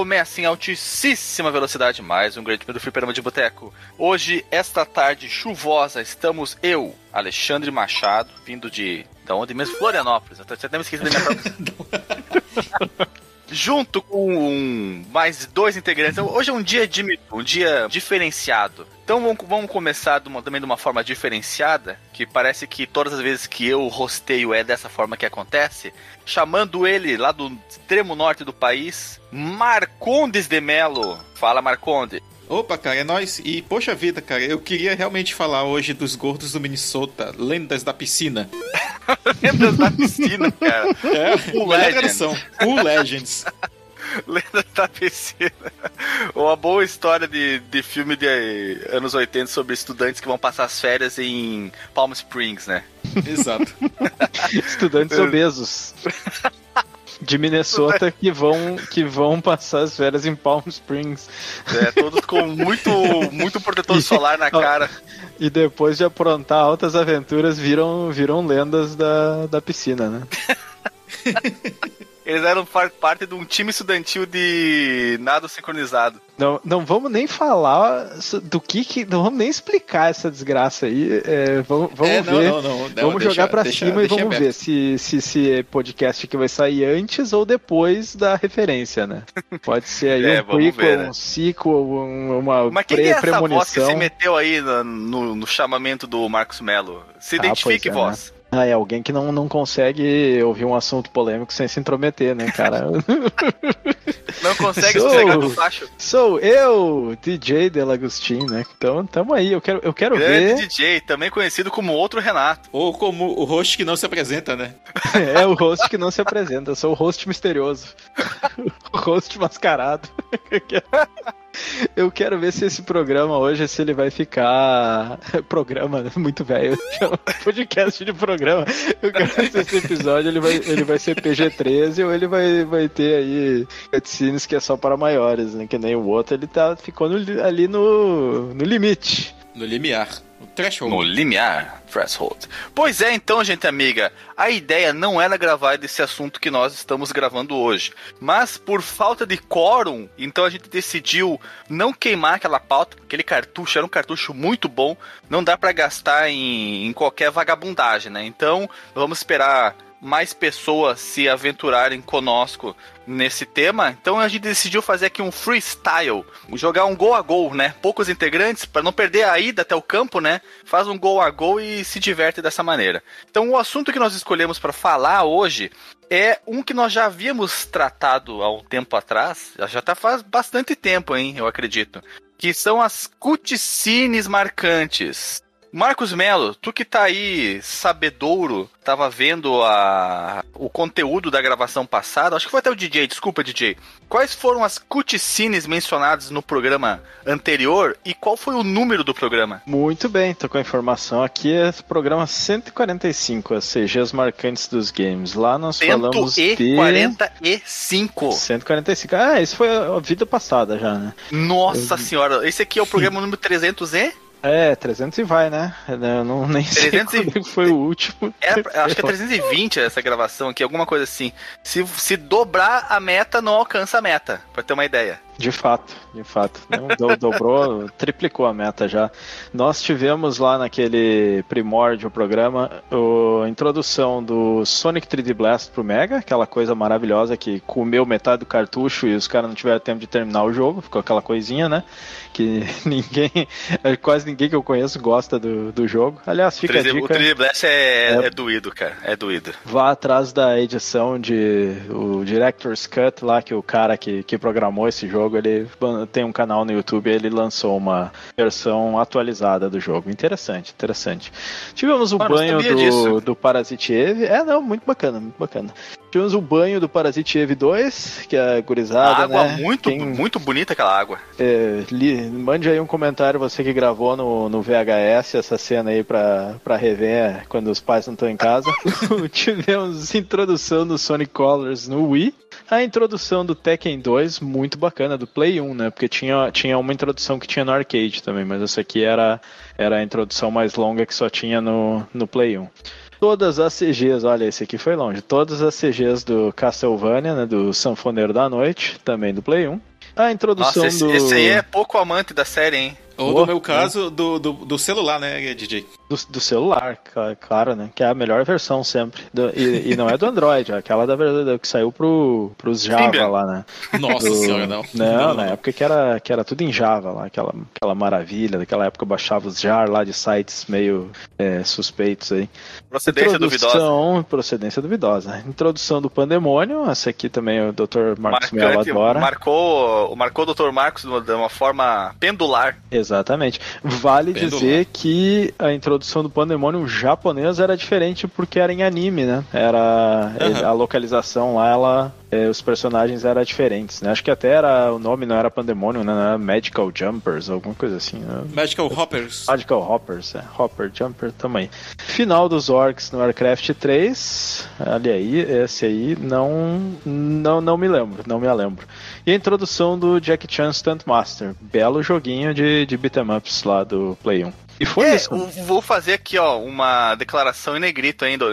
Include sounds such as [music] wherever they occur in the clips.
Começa em altíssima velocidade mais um grande do Fliperama de Boteco. Hoje, esta tarde chuvosa, estamos eu, Alexandre Machado, vindo de... Da onde mesmo? Florianópolis. Eu até me esqueci da minha junto com mais dois integrantes. Então, hoje é um dia de um dia diferenciado. Então vamos, vamos começar de uma, também de uma forma diferenciada, que parece que todas as vezes que eu rosteio é dessa forma que acontece, chamando ele lá do extremo norte do país, Marcondes de Melo. Fala, Marconde. Opa, cara, é nóis. E, poxa vida, cara, eu queria realmente falar hoje dos gordos do Minnesota, lendas da piscina. [laughs] lendas da piscina, cara. É, o tradução. O Legends. [laughs] Lenda da piscina. Uma boa história de, de filme de anos 80 sobre estudantes que vão passar as férias em Palm Springs, né? Exato. [laughs] estudantes obesos. De Minnesota que vão, que vão passar as férias em Palm Springs. É, todos com muito, muito protetor e, solar na cara. E depois de aprontar altas aventuras, viram, viram lendas da, da piscina, né? [laughs] Eles eram parte de um time estudantil de nado sincronizado. Não, não vamos nem falar do que, que Não vamos nem explicar essa desgraça aí. É, vamos vamos é, ver. Não, não, não, vamos deixa, jogar pra deixa, cima deixa e vamos ver se, se esse podcast aqui vai sair antes ou depois da referência, né? Pode ser aí [laughs] é, um prequel, ver, né? um sequel, uma Mas pre quem é essa voz que se meteu aí no, no, no chamamento do Marcos Melo? Se ah, identifique, ah, é, voz. Né? Ah, é alguém que não, não consegue ouvir um assunto polêmico sem se intrometer, né, cara? [laughs] não consegue sou, escorregar do facho. Sou eu, DJ Delagostin, né? Então, tamo aí. Eu quero, eu quero Grande ver. DJ, também conhecido como outro Renato. Ou como o host que não se apresenta, né? [laughs] é, o host que não se apresenta. Eu sou o host misterioso. [laughs] o host mascarado. Eu quero ver se esse programa hoje, se ele vai ficar. [laughs] Programa muito velho. [laughs] Podcast de programa. Eu quero ver se esse episódio ele vai, ele vai ser PG-13 ou ele vai, vai ter aí cutscenes que é só para maiores, né? Que nem o outro, ele tá, ficou no, ali no, no limite. No limiar. No threshold. No limiar. Threshold. Pois é, então, gente amiga, a ideia não era gravar desse assunto que nós estamos gravando hoje. Mas por falta de quórum, então a gente decidiu não queimar aquela pauta. Aquele cartucho era um cartucho muito bom. Não dá para gastar em, em qualquer vagabundagem, né? Então, vamos esperar mais pessoas se aventurarem conosco nesse tema. Então a gente decidiu fazer aqui um freestyle, jogar um gol a gol, né? Poucos integrantes para não perder a ida até o campo, né? Faz um gol a gol e se diverte dessa maneira. Então o assunto que nós escolhemos para falar hoje é um que nós já havíamos tratado há um tempo atrás, já tá faz bastante tempo, hein, eu acredito, que são as cutscenes marcantes. Marcos Melo, tu que tá aí sabedouro, tava vendo a, o conteúdo da gravação passada, acho que foi até o DJ, desculpa DJ. Quais foram as cutscenes mencionadas no programa anterior e qual foi o número do programa? Muito bem, tô com a informação aqui, é o programa 145, as CGs marcantes dos games. Lá nós falamos de... 145. 145. Ah, esse foi a vida passada já, né? Nossa Eu... senhora, esse aqui é o [laughs] programa número 300 e... É, 300 e vai, né? Eu não nem 300 sei e... foi o último. É, acho que é 320 essa gravação aqui, alguma coisa assim. Se, se dobrar a meta, não alcança a meta, pra ter uma ideia. De fato, de fato. Do, dobrou, triplicou a meta já. Nós tivemos lá naquele primórdio programa a introdução do Sonic 3D Blast pro Mega, aquela coisa maravilhosa que comeu metade do cartucho e os caras não tiveram tempo de terminar o jogo, ficou aquela coisinha, né? Que [laughs] ninguém, quase ninguém que eu conheço gosta do, do jogo. Aliás, fica 3D, a dica. O 3D Blast é, é, é doído, cara. É doído. Vá atrás da edição de o Director's Cut lá, que o cara que, que programou esse jogo jogo, ele tem um canal no YouTube, ele lançou uma versão atualizada do jogo. Interessante, interessante. Tivemos o Mano, banho do, do Parasite Eve. É, não, muito bacana, muito bacana. Tivemos o banho do Parasite Eve 2, que é a gurizada, água né? muito, Quem... muito bonita aquela água. É, li... Mande aí um comentário, você que gravou no, no VHS essa cena aí pra, pra rever quando os pais não estão em casa. [laughs] Tivemos introdução do Sonic Colors no Wii. A introdução do Tekken 2, muito bacana, do Play 1, né? Porque tinha, tinha uma introdução que tinha no arcade também, mas essa aqui era, era a introdução mais longa que só tinha no, no Play 1 todas as CGs, olha, esse aqui foi longe, todas as CGs do Castlevania, né, do Sanfoneiro da Noite, também do Play 1. A introdução Nossa, esse, do... esse aí é pouco amante da série, hein? Ou no meu caso, do, do, do, celular, né, DJ? Do, do, celular, claro, né? Que é a melhor versão sempre. Do, e, e, não é do Android, é aquela da verdade que saiu pro, pros Java lá, né? Nossa senhora, não. Não, não na época que era, que era tudo em Java lá, aquela, aquela maravilha. Daquela época eu baixava os jar lá de sites meio é, suspeitos aí. Procedência duvidosa. Procedência duvidosa. Introdução do Pandemônio, essa aqui também o Dr. Marcos Melo adora. Marcou, marcou o Dr. Marcos de uma forma pendular. Exato. Exatamente. Vale dizer que a introdução do Pandemonium japonês era diferente porque era em anime, né? Era uhum. a localização lá, ela é, os personagens eram diferentes, né? Acho que até era o nome não era Pandemonium, né? Era Magical Jumpers, alguma coisa assim. Né? Magical Hoppers. Magical Hoppers, é. Hopper, Jumper também. Final dos Orcs no Warcraft 3. Olha aí, esse aí não, não, não me lembro, não me lembro. E a introdução do Jack Chan Stunt Master. Belo joguinho de, de beat'em ups lá do Play 1. E foi é, isso. Vou fazer aqui, ó, uma declaração em negrito ainda.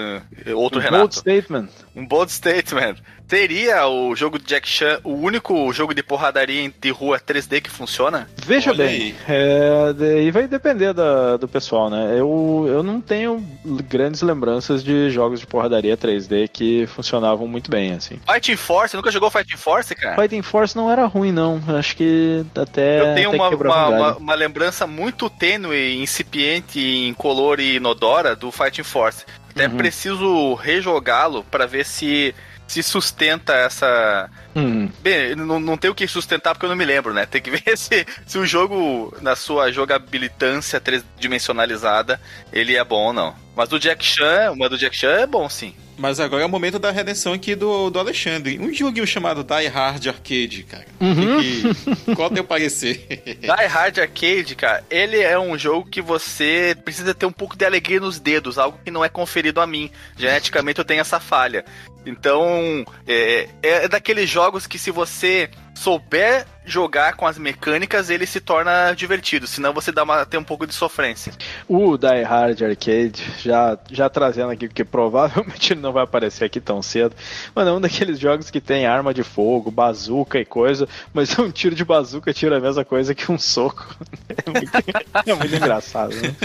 Outro um Renato. Bold statement. Um bold statement. Teria o jogo de Jack Chan o único jogo de porradaria de rua 3D que funciona? Veja Olha bem, é, daí vai depender da, do pessoal, né? Eu, eu não tenho grandes lembranças de jogos de porradaria 3D que funcionavam muito bem, assim. Fighting Force, nunca jogou Fighting Force, cara? Fighting Force não era ruim, não. Acho que até. Eu tenho até uma, uma, uma, uma, lembrança muito tênue, incipiente, incolor e inodora do Fighting Force. Até uhum. preciso rejogá-lo para ver se se sustenta essa. Hum. Bem, não, não tem o que sustentar porque eu não me lembro, né? Tem que [laughs] ver se, se o jogo, na sua jogabilitância tridimensionalizada, ele é bom ou não. Mas do Jack Chan, uma do Jack Chan é bom sim. Mas agora é o momento da redenção aqui do, do Alexandre. Um joguinho chamado Die Hard Arcade, cara. Uhum. Que, qual é o teu parecer? [laughs] Die Hard Arcade, cara, ele é um jogo que você precisa ter um pouco de alegria nos dedos, algo que não é conferido a mim. Geneticamente eu tenho essa falha. Então, é, é daqueles jogos que se você souber jogar com as mecânicas, ele se torna divertido, senão você dá uma, tem um pouco de sofrência. O Die Hard Arcade, já, já trazendo aqui, porque [laughs] provavelmente ele não vai aparecer aqui tão cedo, mas é um daqueles jogos que tem arma de fogo, bazuca e coisa, mas [laughs] um tiro de bazuca tira a mesma coisa que um soco. [laughs] É muito, é muito engraçado, né?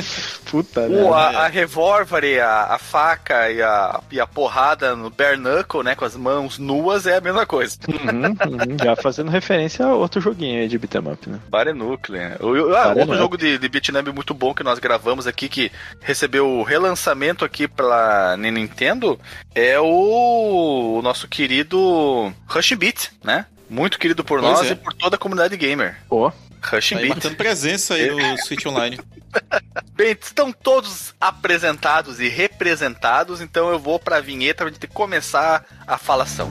Puta, né? A, a revólver, a, a faca e a, e a porrada no bare knuckle, né, com as mãos nuas, é a mesma coisa. Uhum, uhum, já fazendo referência a outro joguinho aí de beat'em up, né? Bare Nuclear. Ah, outro jogo de, de beat'em up muito bom que nós gravamos aqui, que recebeu o relançamento aqui pela Nintendo, é o, o nosso querido Rush Beat, né? Muito querido por pois nós é. e por toda a comunidade gamer. Pô. Oh. Rush tá Beat. marcando presença aí no [laughs] Switch Online. Bem, estão todos apresentados e representados, então eu vou pra vinheta pra gente começar a falação.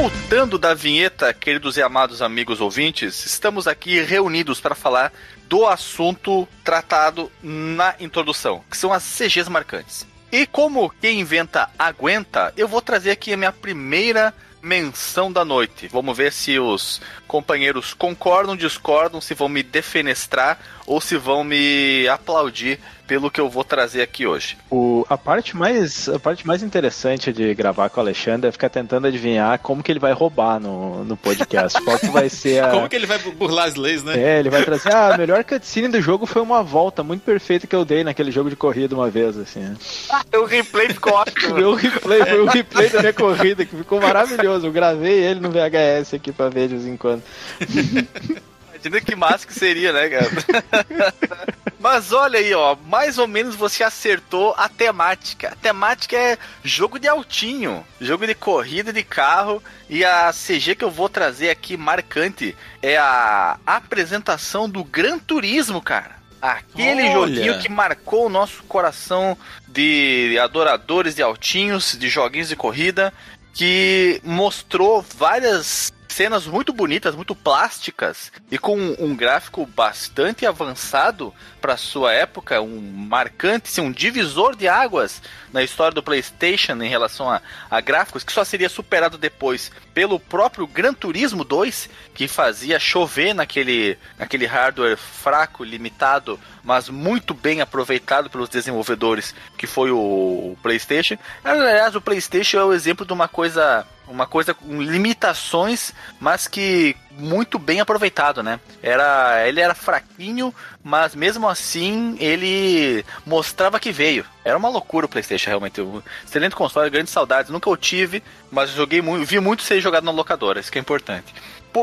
Voltando da vinheta, queridos e amados amigos ouvintes, estamos aqui reunidos para falar do assunto tratado na introdução, que são as CGs marcantes. E como quem inventa aguenta, eu vou trazer aqui a minha primeira menção da noite. Vamos ver se os companheiros concordam, discordam, se vão me defenestrar ou se vão me aplaudir pelo que eu vou trazer aqui hoje. O, a, parte mais, a parte mais interessante de gravar com o Alexandre é ficar tentando adivinhar como que ele vai roubar no, no podcast. Qual que vai ser a... [laughs] Como que ele vai burlar as leis, né? É, ele vai trazer. Ah, a melhor cutscene do jogo foi uma volta muito perfeita que eu dei naquele jogo de corrida uma vez, assim. o replay ficou ótimo. [laughs] o replay foi o replay da minha corrida que ficou maravilhoso. Eu gravei ele no VHS aqui pra ver de vez em quando. [laughs] Imagina que massa que seria, né, cara? [laughs] Mas olha aí, ó, mais ou menos você acertou a temática. A temática é jogo de altinho, jogo de corrida de carro. E a CG que eu vou trazer aqui marcante é a apresentação do Gran Turismo, cara. Aquele Olha. joguinho que marcou o nosso coração de adoradores de altinhos, de joguinhos de corrida, que mostrou várias cenas muito bonitas, muito plásticas e com um gráfico bastante avançado para sua época, um marcante, um divisor de águas na história do PlayStation em relação a, a gráficos, que só seria superado depois pelo próprio Gran Turismo 2, que fazia chover naquele, naquele hardware fraco, limitado, mas muito bem aproveitado pelos desenvolvedores, que foi o, o PlayStation. Aliás, o PlayStation é o exemplo de uma coisa uma coisa com limitações, mas que muito bem aproveitado, né? Era, ele era fraquinho, mas mesmo assim ele mostrava que veio. Era uma loucura o PlayStation realmente. Um excelente console, grandes saudades. Nunca eu tive, mas joguei muito, vi muito ser jogado na locadora, isso que é importante.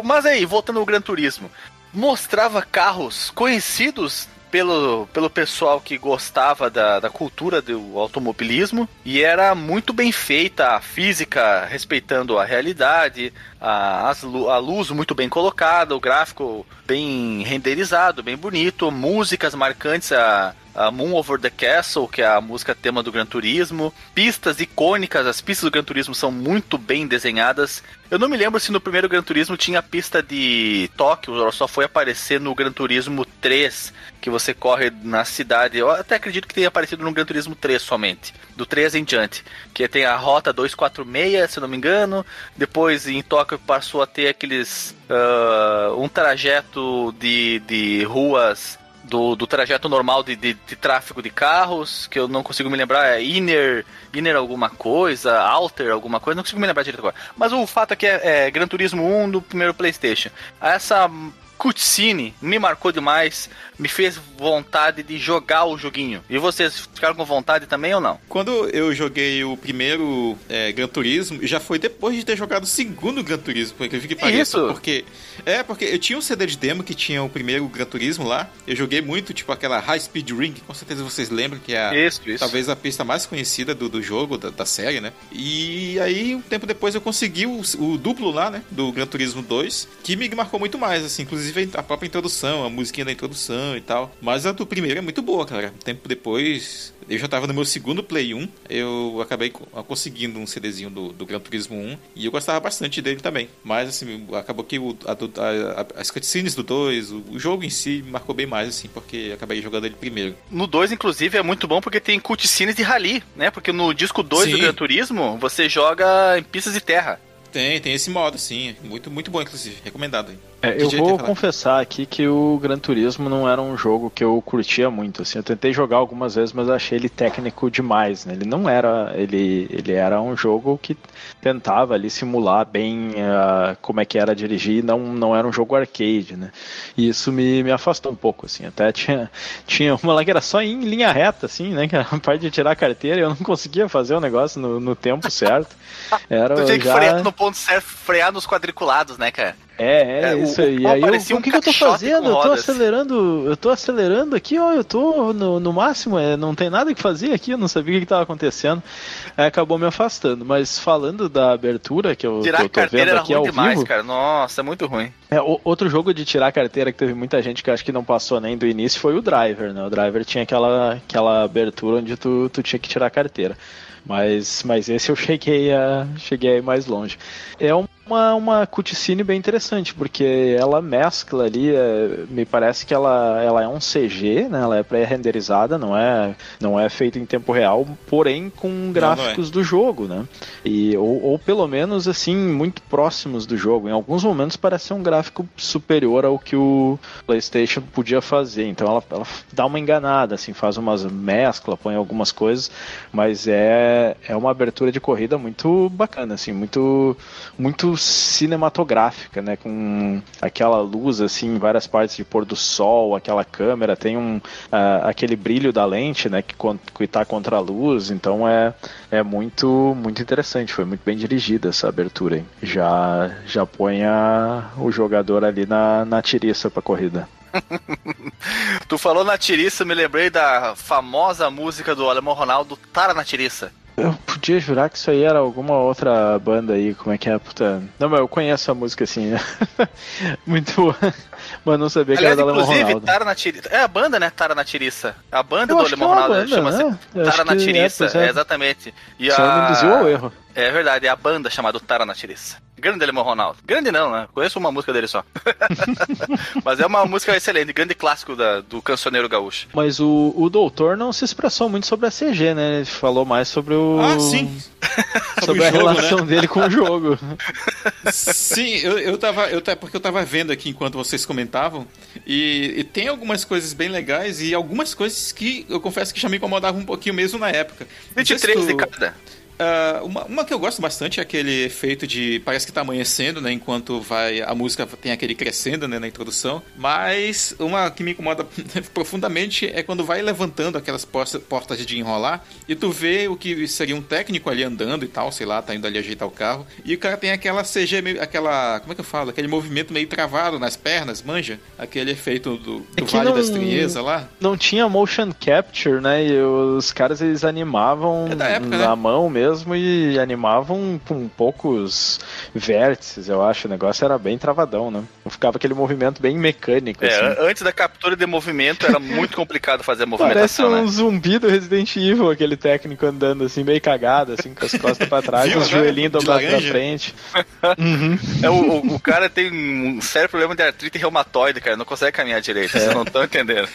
Mas aí, voltando ao Gran Turismo, mostrava carros conhecidos pelo, pelo pessoal que gostava da, da cultura do automobilismo e era muito bem feita a física, respeitando a realidade, a, as a luz muito bem colocada, o gráfico bem renderizado, bem bonito, músicas marcantes, a, a Moon Over the Castle, que é a música tema do Gran Turismo, pistas icônicas, as pistas do Gran Turismo são muito bem desenhadas. Eu não me lembro se no primeiro Gran Turismo tinha a pista de Tóquio, ela só foi aparecer no Gran Turismo 3, que você corre na cidade. Eu até acredito que tenha aparecido no Gran Turismo 3 somente, do 3 em diante, que tem a rota 246, se não me engano. Depois em Tóquio passou a ter aqueles ah, um trajeto de, de ruas do, do trajeto normal de, de, de tráfego de carros, que eu não consigo me lembrar, é Inner, Inner alguma coisa, Alter alguma coisa, não consigo me lembrar direito agora. Mas o fato é que é, é Gran Turismo 1 do primeiro PlayStation. Essa cutscene me marcou demais, me fez vontade de jogar o joguinho. E vocês ficaram com vontade também ou não? Quando eu joguei o primeiro é, Gran Turismo, já foi depois de ter jogado o segundo Gran Turismo, por incrível que pareça. Isso? Porque, é, porque eu tinha um CD de demo que tinha o primeiro Gran Turismo lá. Eu joguei muito, tipo aquela High Speed Ring, com certeza vocês lembram que é a, Isso, isso. talvez a pista mais conhecida do, do jogo, da, da série, né? E aí, um tempo depois, eu consegui o, o duplo lá, né? Do Gran Turismo 2, que me marcou muito mais, assim, inclusive a própria introdução, a musiquinha da introdução e tal. Mas a do primeiro é muito boa, cara. Tempo depois, eu já tava no meu segundo Play 1, eu acabei co- conseguindo um CDzinho do, do Gran Turismo 1 e eu gostava bastante dele também. Mas, assim, acabou que o, a a- a- as cutscenes do 2, o, o jogo em si, marcou bem mais, assim, porque acabei jogando ele primeiro. No 2, inclusive, é muito bom porque tem cutscenes de rally, né? Porque no disco 2 do. Gran Turismo, você joga em pistas de terra. Tem, tem esse modo, sim. Muito, muito bom, inclusive. Recomendado. É, eu DJ vou confessar aqui que o Gran Turismo não era um jogo que eu curtia muito. Assim, eu tentei jogar algumas vezes, mas achei ele técnico demais. Né? Ele não era, ele, ele era um jogo que tentava ali simular bem ah, como é que era dirigir. Não, não era um jogo arcade, né? E isso me, me afastou um pouco, assim. Até tinha, [laughs] tinha uma lá que era só em linha reta, assim, né? Que era a parte de tirar a carteira. e Eu não conseguia fazer o negócio no, no tempo certo. [laughs] Era Tu tinha que já... frear no ponto certo, frear nos quadriculados, né, cara? É, é, É, o- isso o aí. pau aí eu, parecia o um que, que eu tô fazendo? Eu tô acelerando, eu tô acelerando aqui, ó, eu tô no, no máximo, é, não tem nada que fazer aqui, eu não sabia o que, que tava acontecendo. Aí acabou me afastando. Mas falando da abertura que eu, que Tirar eu a tô carteira vendo era aqui ruim ao demais, vivo. cara. Nossa, é muito ruim. É, o- outro jogo de tirar a carteira que teve muita gente que acho que não passou nem do início foi o Driver, né? O Driver tinha aquela, aquela abertura onde tu, tu tinha que tirar a carteira. Mas, mas esse eu [laughs] cheguei a cheguei a ir mais longe. É um uma, uma cutscene bem interessante, porque ela mescla ali, é, me parece que ela, ela é um CG, né? Ela é pré-renderizada, não é, não é feita em tempo real, porém com gráficos não, não é. do jogo, né? E, ou, ou pelo menos assim, muito próximos do jogo. Em alguns momentos parece ser um gráfico superior ao que o PlayStation podia fazer. Então ela, ela dá uma enganada, assim, faz umas mescla, põe algumas coisas, mas é, é uma abertura de corrida muito bacana, assim, muito muito cinematográfica, né? Com aquela luz assim em várias partes de pôr do sol, aquela câmera tem um uh, aquele brilho da lente, né? Que que está contra a luz, então é é muito muito interessante, foi muito bem dirigida essa abertura, hein? Já já põe a, o jogador ali na na tiriça para corrida. [laughs] tu falou na tiriça, me lembrei da famosa música do Alemão Ronaldo, Tara na tiriça. Eu podia jurar que isso aí era alguma outra banda aí, como é que é, puta. Não, mas eu conheço a música assim, né? [laughs] Muito boa. Mas não sabia Aliás, que era da Alemão Ronaldo. Tara na Tiriça. É a banda, né? Tara na Tiriça. A banda eu do é Ronaldo. Chama-se né? Tara na Tiriça. É, é, exatamente. E a... induziu ao erro. É verdade, é a banda chamada Tara na Tiriça. Grande Alemão Ronaldo. Grande não, né? Conheço uma música dele só. [laughs] Mas é uma música excelente, grande clássico da, do cancioneiro gaúcho. Mas o, o doutor não se expressou muito sobre a CG, né? Ele falou mais sobre o. Ah, sim. [laughs] sobre, a jogo, relação né? dele com o jogo. Sim, eu, eu tava. Eu, porque eu tava vendo aqui enquanto vocês comentavam. E, e, tem algumas coisas bem legais e algumas coisas que eu confesso que já me incomodavam um pouquinho mesmo na época. 23 de cada. Uh, uma, uma, que eu gosto bastante é aquele efeito de. Parece que tá amanhecendo, né? Enquanto vai. A música tem aquele crescendo, né? Na introdução. Mas uma que me incomoda [laughs] profundamente é quando vai levantando aquelas portas de enrolar e tu vê o que seria um técnico ali andando e tal, sei lá, tá indo ali ajeitar o carro. E o cara tem aquela CG, meio, aquela. Como é que eu falo? Aquele movimento meio travado nas pernas, manja? Aquele efeito do, do é Vale não, da Estranheza lá. Não tinha motion capture, né? E os caras eles animavam é época, na né? mão mesmo mesmo e animavam com poucos vértices, eu acho. O negócio era bem travadão, né? Ficava aquele movimento bem mecânico. É, assim. antes da captura de movimento era muito complicado fazer a movimentação. Parece um né? zumbi do Resident Evil, aquele técnico andando assim, meio cagado, assim, com as costas pra trás, os joelhinhos dobrados pra frente. [laughs] uhum. é, o, o, cara tem um sério problema de artrite reumatoide, cara, não consegue caminhar direito, é. vocês não estão entendendo.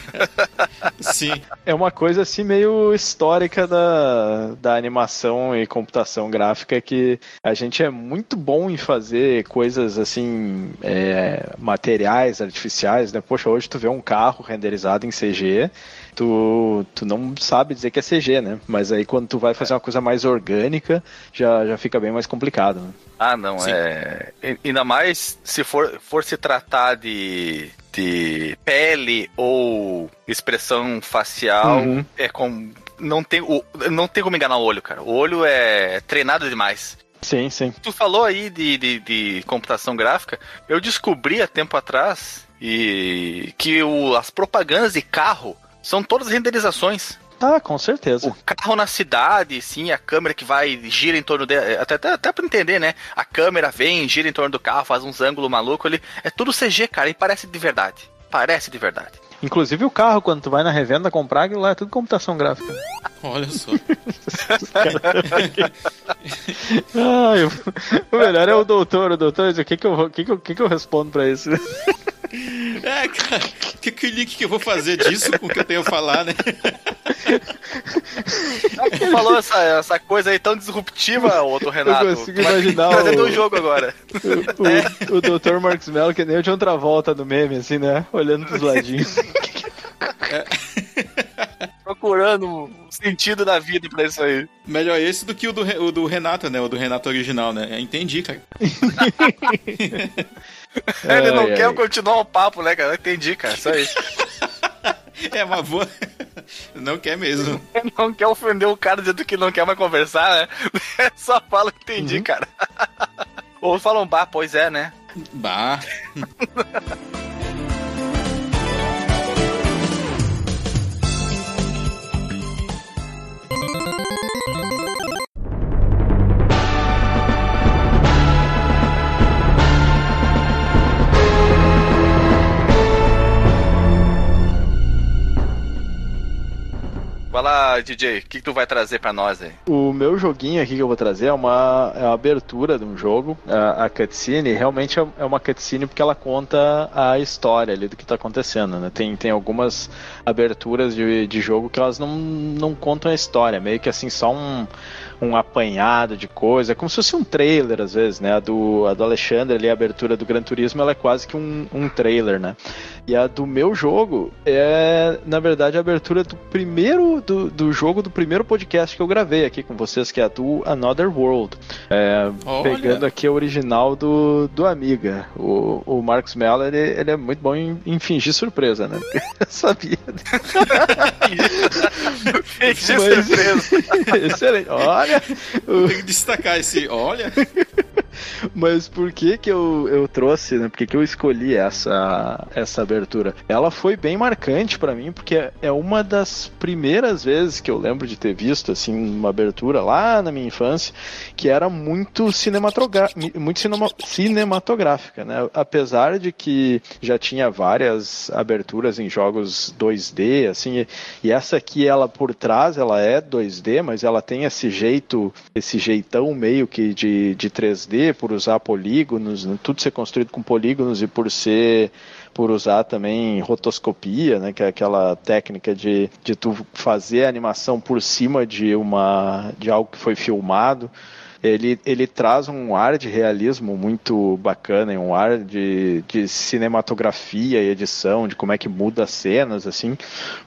Sim. É uma coisa assim meio histórica da, da animação e computação gráfica que a gente é muito bom em fazer coisas assim, é, materiais, artificiais, né? Poxa, hoje tu vê um carro renderizado em CG, tu, tu não sabe dizer que é CG, né? Mas aí quando tu vai fazer uma coisa mais orgânica, já, já fica bem mais complicado, né? Ah, não, Sim. é. Ainda mais se for, for se tratar de, de pele ou expressão facial, uhum. é com não tem, o, não tem como enganar o olho, cara. O olho é treinado demais. Sim, sim. Tu falou aí de, de, de computação gráfica. Eu descobri há tempo atrás e que o, as propagandas de carro são todas renderizações. Ah, com certeza. O carro na cidade, sim, a câmera que vai, gira em torno dele. Até, até, até pra entender, né? A câmera vem, gira em torno do carro, faz uns ângulos malucos ali. É tudo CG, cara, e parece de verdade. Parece de verdade. Inclusive o carro, quando tu vai na revenda comprar, lá é tudo computação gráfica. Olha só. [laughs] ah, eu... O melhor é o doutor, o doutor, o que que eu, o que que eu, o que que eu respondo pra isso? [laughs] É, cara, que, que link que eu vou fazer disso com o que eu tenho a falar, né? Você falou essa, essa coisa aí tão disruptiva, outro Renato. Eu consigo imaginar o... o jogo agora. O, o, o Dr. Marcos Mello, que nem o de outra volta no meme, assim, né? Olhando pros ladinhos. É. Procurando o sentido da vida pra isso aí. Melhor esse do que o do, o do Renato, né? O do Renato original, né? Entendi, cara. [laughs] [laughs] Ele não ai, quer ai. continuar o papo, né, cara? Eu entendi, cara. Só isso. [laughs] É uma boa. [laughs] Não quer mesmo. Não quer ofender o cara dizendo que não quer mais conversar, né? Só fala que entendi, uhum. cara. Ou falam um bar, pois é, né? Bar. Vai lá, DJ, o que, que, tu vai trazer para nós aí? O meu joguinho aqui que eu vou trazer é uma, é uma abertura de um jogo, a, a cutscene. Realmente é, é uma cutscene porque ela conta a história ali do que tá acontecendo, né? Tem, tem algumas aberturas de, de jogo que elas não, não contam a história, meio que assim, só um um apanhado de coisa, como se fosse um trailer às vezes, né? A do, a do Alexandre ali, a abertura do Gran Turismo, ela é quase que um, um trailer, né? E a do meu jogo é, na verdade, a abertura do primeiro do, do jogo do primeiro podcast que eu gravei aqui com vocês, que é a do Another World. É, pegando aqui a original do, do Amiga. O, o Marcos Mello, ele, ele é muito bom em, em fingir surpresa, né? [laughs] eu sabia. [laughs] fingir surpresa. [laughs] Excelente. Olha. [laughs] Tem que destacar esse. Olha. [laughs] Mas por que que eu, eu trouxe, né? Por que, que eu escolhi essa, essa abertura? Ela foi bem marcante para mim, porque é uma das primeiras vezes que eu lembro de ter visto, assim, uma abertura lá na minha infância, que era muito, muito cinema cinematográfica, né? Apesar de que já tinha várias aberturas em jogos 2D, assim, e essa aqui, ela por trás, ela é 2D, mas ela tem esse jeito, esse jeitão meio que de, de 3D, por usar polígonos, né? tudo ser construído com polígonos e por ser por usar também rotoscopia, né, que é aquela técnica de, de tu fazer a animação por cima de uma de algo que foi filmado ele, ele traz um ar de realismo muito bacana, um ar de, de cinematografia e edição, de como é que muda as cenas, assim,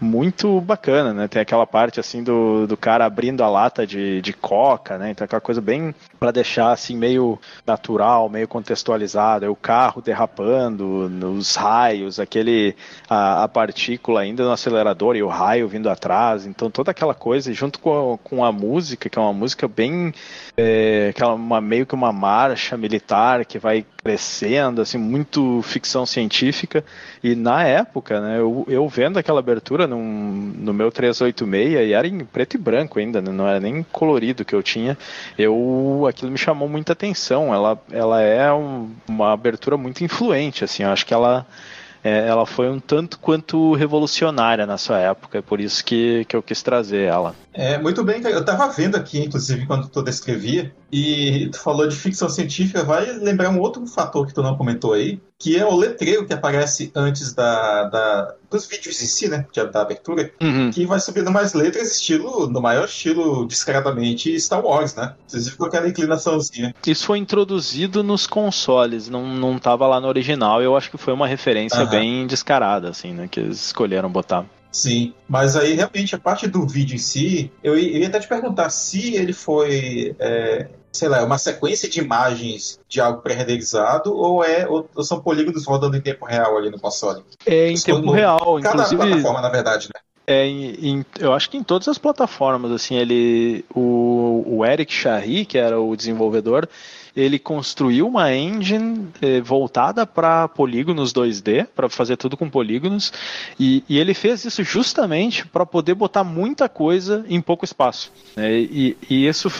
muito bacana, né? Tem aquela parte, assim, do, do cara abrindo a lata de, de coca, né? Então aquela coisa bem para deixar, assim, meio natural, meio contextualizado, o carro derrapando, nos raios, aquele, a, a partícula ainda no acelerador e o raio vindo atrás, então toda aquela coisa, junto com a, com a música, que é uma música bem é, aquela uma, meio que uma marcha militar que vai crescendo, assim, muito ficção científica. E na época, né, eu, eu vendo aquela abertura num, no meu 386, e era em preto e branco ainda, né, não era nem colorido que eu tinha, eu aquilo me chamou muita atenção. Ela, ela é um, uma abertura muito influente, assim, eu acho que ela é, ela foi um tanto quanto revolucionária na sua época, é por isso que, que eu quis trazer ela. É, muito bem, eu estava vendo aqui, inclusive, quando tu descrevia, e tu falou de ficção científica, vai lembrar um outro fator que tu não comentou aí, que é o letreiro que aparece antes da, da dos vídeos em si, né, da abertura, uhum. que vai subindo mais letras, estilo, no maior estilo, descaradamente, Star Wars, né? Inclusive com aquela inclinaçãozinha. Isso foi introduzido nos consoles, não, não tava lá no original, eu acho que foi uma referência uhum. bem descarada, assim, né, que eles escolheram botar. Sim, mas aí realmente a parte do vídeo em si, eu, ia até te perguntar se ele foi, é, sei lá, uma sequência de imagens de algo pré-renderizado ou é ou, ou, são polígonos rodando em tempo real ali no console? É em tempo real, cada inclusive. plataforma, na verdade, né? É, em, em, eu acho que em todas as plataformas, assim, ele, o, o Eric Charry, que era o desenvolvedor, ele construiu uma engine eh, voltada para polígonos 2D, para fazer tudo com polígonos, e, e ele fez isso justamente para poder botar muita coisa em pouco espaço. Né? E, e, isso,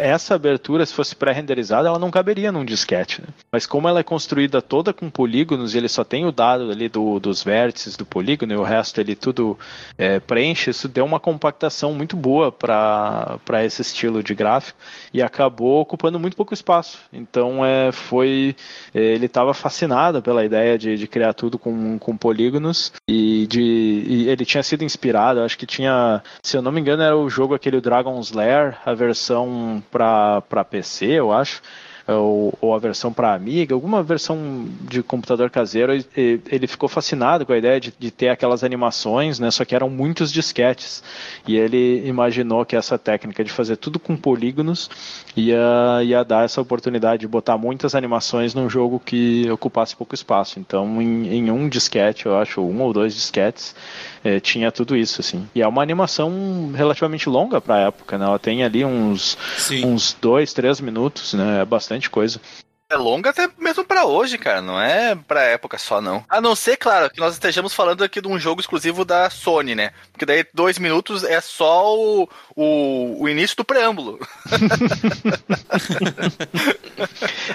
essa abertura, se fosse pré-renderizada, ela não caberia num disquete. Né? Mas como ela é construída toda com polígonos e ele só tem o dado ali do, dos vértices do polígono e o resto ele tudo é, preenche, isso deu uma compactação muito boa para esse estilo de gráfico e acabou ocupando muito pouco espaço. Então é, foi. É, ele estava fascinado pela ideia de, de, criar tudo com, com polígonos e, de, e ele tinha sido inspirado, acho que tinha, se eu não me engano, era o jogo aquele Dragon's Lair, a versão para PC, eu acho ou, ou a versão para Amiga, alguma versão de computador caseiro, ele ficou fascinado com a ideia de, de, ter aquelas animações, né? Só que eram muitos disquetes. E ele imaginou que essa técnica de fazer tudo com polígonos ia, ia dar essa oportunidade de botar muitas animações num jogo que ocupasse pouco espaço. Então, em, em um disquete, eu acho, um ou dois disquetes, é, tinha tudo isso, assim. E é uma animação relativamente longa pra época, né? Ela tem ali uns, uns dois, três minutos, né? É bastante coisa. é longa até mesmo pra hoje, cara. Não é pra época só, não. A não ser, claro, que nós estejamos falando aqui de um jogo exclusivo da Sony, né? Porque daí dois minutos é só o, o, o início do preâmbulo. [laughs]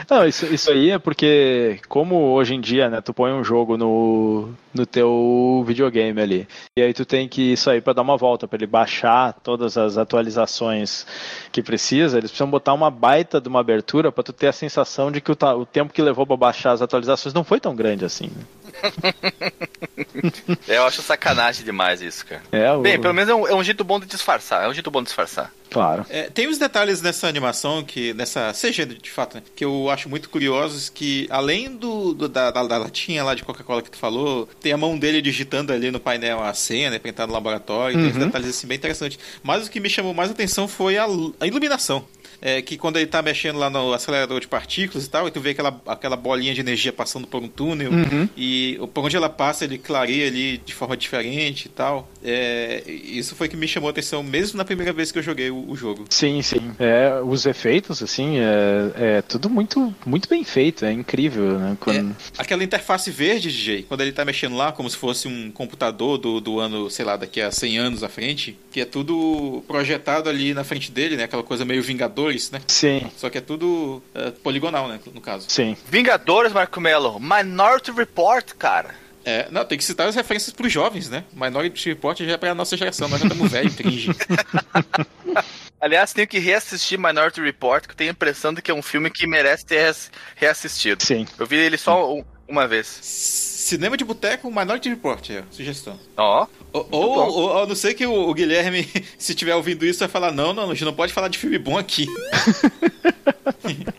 Não, isso, isso aí é porque, como hoje em dia, né, tu põe um jogo no, no teu videogame ali, e aí tu tem que sair para dar uma volta, para ele baixar todas as atualizações que precisa, eles precisam botar uma baita de uma abertura para tu ter a sensação de que o, o tempo que levou para baixar as atualizações não foi tão grande assim. né? [laughs] Eu acho sacanagem demais isso, cara. É, o, Bem, pelo menos é um, é um jeito bom de disfarçar. É um jeito bom de disfarçar. Claro. É, tem uns detalhes nessa animação, que nessa CG de fato, né, que eu acho muito curiosos, que além do, do- da, da, da latinha lá de Coca-Cola que tu falou, tem a mão dele digitando ali no painel a senha, né, pra entrar no laboratório, tem uns Uhum. detalhes assim bem interessantes. Mas o que me chamou mais atenção foi a, a iluminação. É, que quando ele tá mexendo lá no acelerador de partículas e tal, e tu vê aquela, aquela bolinha de energia passando por um túnel, Uhum. e por onde ela passa ele clareia ali de forma diferente e tal. É, isso foi que me chamou a atenção mesmo na primeira vez que eu joguei o- o jogo. Sim, sim. É, os efeitos, assim, é, é tudo muito, muito bem feito, é incrível, né? Quando- Aquela interface verde, DJ, quando ele tá mexendo lá, como se fosse um computador do, do ano, sei lá, daqui a 100 anos à frente, que é tudo projetado ali na frente dele, né? Aquela coisa meio Vingadores, né? Sim, Só que é tudo é, poligonal, né? No caso. sim. Vingadores, Marco Melo. Minority Report, cara. É, não, tem que citar as referências pros jovens, né? Minority Report já é pra nossa geração, nós já estamos velhos, cringe. [laughs] Aliás, tenho que reassistir Minority Report, que eu tenho a impressão de que é um filme que merece ter reass- reassistido. Sim. Eu vi ele só um- uma vez. Cinema de boteco, Minority Report, é, sugestão. Ó, Ou, ou, ou- a não ser que o, o Guilherme, [laughs] se estiver ouvindo isso, vai falar: não, não, a gente não pode falar de filme bom aqui. [laughs]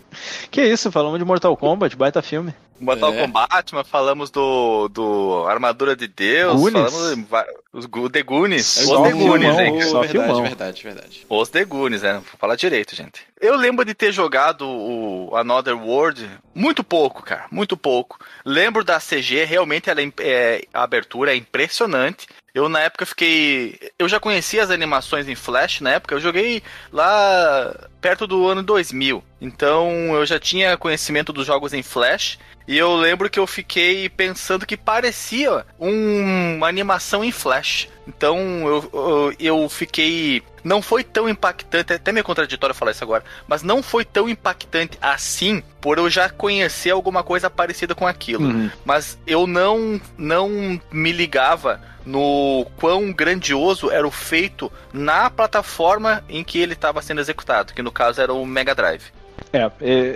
Que isso, falamos de Mortal Kombat, baita filme. Mortal É. Kombat, mas falamos do, do Armadura de Deus, Goonies. falamos de va- os The Goonies. É Os The Goonies, hein? Só verdade, filmão. verdade, verdade. Os The Goonies, né? Vou falar direito, gente. Eu lembro de ter jogado o Another World muito pouco, cara. Muito pouco. Lembro da CG, realmente ela é, é- a abertura é impressionante. Eu na época fiquei. Eu já conhecia as animações em Flash na época. Eu joguei lá perto do ano 2000. Então eu já tinha conhecimento dos jogos em Flash. E eu lembro que eu fiquei pensando que parecia um- uma animação em Flash. Então eu, eu, eu fiquei. Não foi tão impactante, é até meio contraditório falar isso agora, mas não foi tão impactante assim por eu já conhecer alguma coisa parecida com aquilo. Uhum. Mas eu não, não me ligava no quão grandioso era o feito na plataforma em que ele estava sendo executado, que no caso era o Mega Drive. É,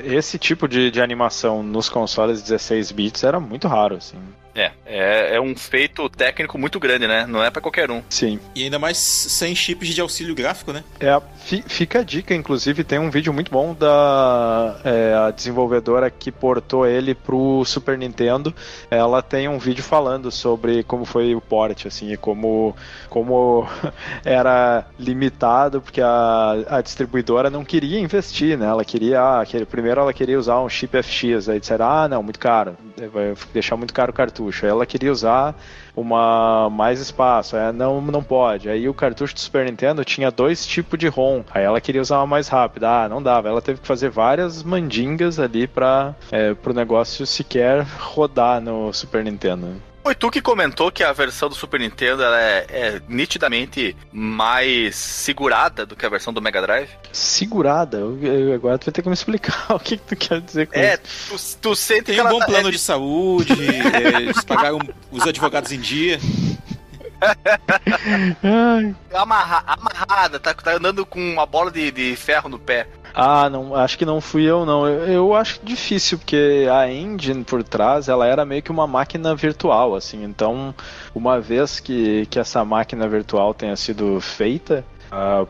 esse tipo de, de animação nos consoles 16 bits era muito raro, assim. É, é, é um feito técnico muito grande, né? Não é pra qualquer um. Sim. E ainda mais sem chips de auxílio gráfico, né? É, fi- fica a dica, inclusive, tem um vídeo muito bom da é, a desenvolvedora que portou ele pro Super Nintendo. Ela tem um vídeo falando sobre como foi o port, assim, e como, como [laughs] era limitado, porque a, a distribuidora não queria investir, né? Ela queria, ah, aquele, primeiro ela queria usar um chip FX, aí disseram, ah, não, muito caro, vai deixar muito caro o cartucho. Aí ela queria usar uma mais espaço, aí não, não pode. Aí o cartucho do Super Nintendo tinha dois tipos de ROM, aí ela queria usar uma mais rápida, ah, não dava. Ela teve que fazer várias mandingas ali para é, o negócio sequer rodar no Super Nintendo. Foi tu que comentou que a versão do Super Nintendo ela é, é nitidamente mais segurada do que a versão do Mega Drive? Segurada, eu, eu- agora tu vai ter que me explicar [laughs] o que, que tu quer dizer com É, isso. tu, tu sente Tem que um bom tá- plano é de saúde, [laughs] é, eles pagaram os advogados em dia. [laughs] Amarra- amarrada, tá, tá andando com uma bola de, de ferro no pé. Ah, não, acho que não fui eu não. Eu, eu acho difícil porque a engine por trás, ela era meio que uma máquina virtual, assim. Então, uma vez que, que essa máquina virtual tenha sido feita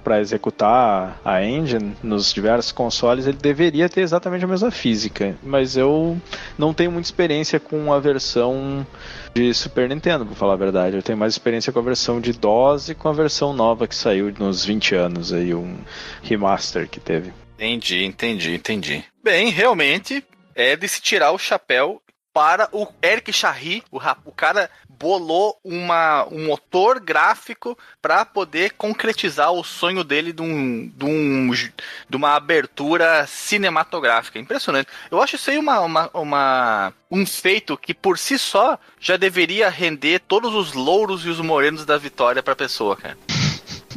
para executar a engine nos diversos consoles, ele deveria ter exatamente a mesma física. Mas eu não tenho muita experiência com a versão de Super Nintendo, pra falar a verdade. Eu tenho mais experiência com a versão de DOS e com a versão nova que saiu nos 20 anos aí, um remaster que teve. Entendi, entendi, entendi. Bem, realmente é de se tirar o chapéu para o Eric Charry, o, o cara bolou uma, um motor gráfico para poder concretizar o sonho dele de, um, de, um, de uma abertura cinematográfica. Impressionante. Eu acho isso aí uma, uma, uma, um feito que por si só já deveria render todos os louros e os morenos da vitória para a pessoa, cara.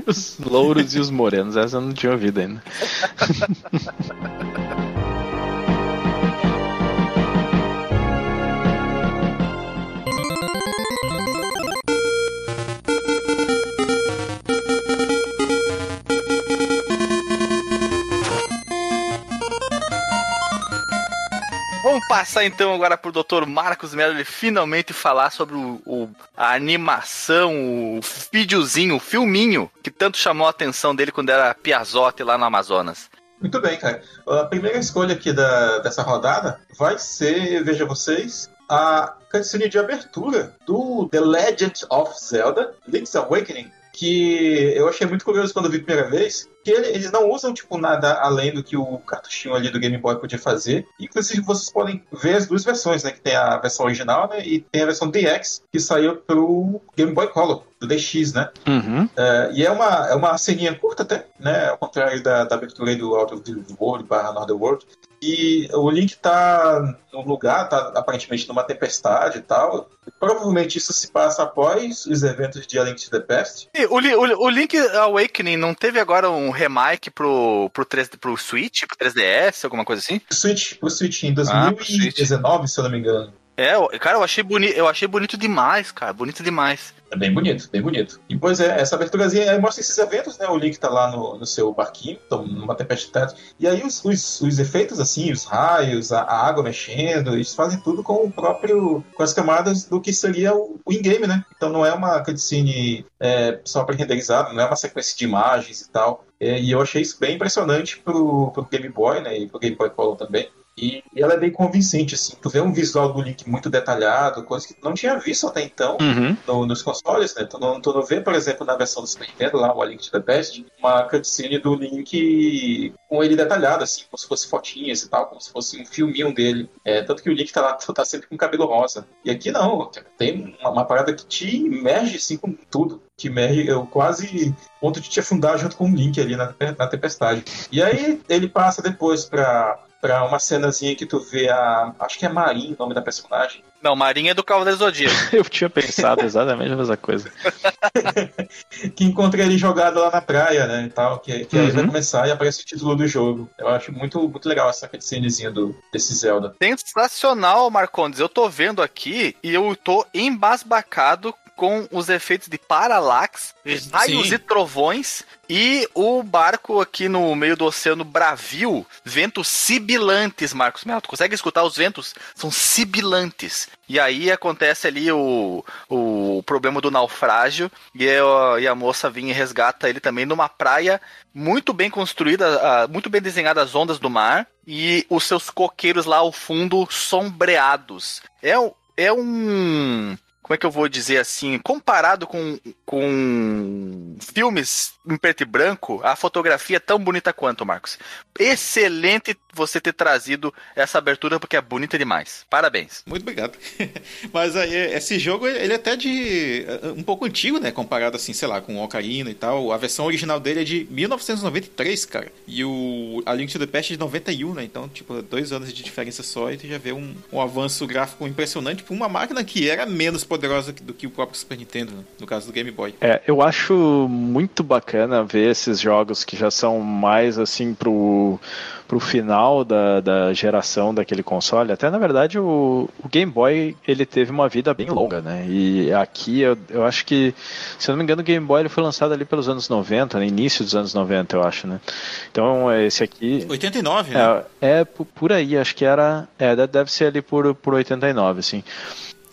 Os louros e os morenos, essa eu não tinha ouvido ainda. [laughs] passar então agora pro Dr. Marcos Melo ele finalmente falar sobre o, o, a animação, o videozinho, o filminho que tanto chamou a atenção dele quando era Piazote lá no Amazonas. Muito bem, cara. A primeira escolha aqui da, dessa rodada vai ser, veja vocês, a cutscene de abertura do The Legend of Zelda Link's Awakening, que eu achei muito curioso quando eu vi a primeira vez, que eles não usam, tipo, nada além do que o cartuchinho ali do Game Boy podia fazer. Inclusive, vocês podem ver as duas versões, né? Que tem a versão original, né? E tem a versão DX, que saiu pro Game Boy Color, do DX, né? Uhum. É, e é uma, é uma ceninha curta até, né? Ao contrário da, da abertura do Out of the World barra Another World. E o Link tá num lugar, tá aparentemente numa tempestade e tal. Provavelmente isso se passa após os eventos de A Link to the Past. E o, o, o Link Awakening não teve agora um remake pro, pro, 3, pro Switch, pro 3DS, alguma coisa assim? Switch, pro Switch em 2019, ah, se eu não me engano. É, cara, eu achei, boni eu achei bonito demais, cara. Bonito demais. É bem bonito, bem bonito. E pois é, essa aberturazinha mostra esses eventos, né? O Link tá lá no, no seu barquinho, então, numa tempestade. E aí os, os, os efeitos, assim, os raios, a, a, água mexendo, eles fazem tudo com o próprio. com as camadas do que seria o, o in-game, né? Então não é uma cutscene é, só pré-renderizada, não é uma sequência de imagens e tal. É, e eu achei isso bem impressionante pro, pro Game Boy, né? E pro Game Boy Color também. E ela é bem convincente, assim. Tu vê um visual do Link muito detalhado, coisa que tu não tinha visto até então uhum. no, nos consoles, né? Tu não, tu não vê, por exemplo, na versão do Super Nintendo, lá, o A Link to the Past, uma cutscene do Link com ele detalhado, assim, como se fosse fotinhas e tal, como se fosse um filminho dele. É, tanto que o Link tá lá, [laughs] tá sempre com cabelo rosa. E aqui não, tem uma, uma parada que te imerge, assim, com tudo que imerge, eu quase ponto de te afundar junto com o Link ali na, na tempestade. E aí ele passa depois pra pra uma cenazinha que tu vê a. Acho que é Marin o nome da personagem. Não, Marin é do Cavaleiro Zodíaco. [laughs] Eu tinha pensado exatamente a mesma coisa. [laughs] que encontra ele jogado lá na praia, né? E tal, que, que uhum. aí vai começar e aparece o título do jogo. Eu acho muito, muito legal essa cutscenezinha do, desse Zelda. Sensacional, Marcondes. Eu tô vendo aqui e eu tô embasbacado com os efeitos de paralax, raios Sim. e trovões e o barco aqui no meio do oceano bravio, ventos sibilantes, Marcos Melo. Tu consegue escutar os ventos? São sibilantes. E aí acontece ali o, o problema do naufrágio e a, e a moça vinha e resgata ele também numa praia muito bem construída, muito bem desenhada as ondas do mar e os seus coqueiros lá ao fundo sombreados. É, é um como é que eu vou dizer assim, comparado com, com filmes em preto e branco, a fotografia é tão bonita quanto, Marcos. Excelente você ter trazido essa abertura, porque é bonita demais. Parabéns. Muito obrigado. [laughs] Mas aí, esse jogo, ele é até de. um pouco antigo, né? Comparado assim, sei lá, com o Ocarina e tal. A versão original dele é de 1993, cara. E o A Link to the Past é de 91, né? Então, tipo, dois anos de diferença só e tu já vê um, um avanço gráfico impressionante pra uma máquina que era menos poderosa do que o próprio Super Nintendo, né? no caso do Game Boy. É, eu acho muito bacana ver esses jogos que já são mais assim pro pro final da, da geração daquele console. Até na verdade o, o Game Boy ele teve uma vida bem longa, né? E aqui eu, eu acho que, se eu não me engano, o Game Boy ele foi lançado ali pelos anos 90, no né? início dos anos 90, eu acho, né? Então esse aqui. 89, né? É, é por aí, acho que era. É, deve ser ali por, por 89, assim.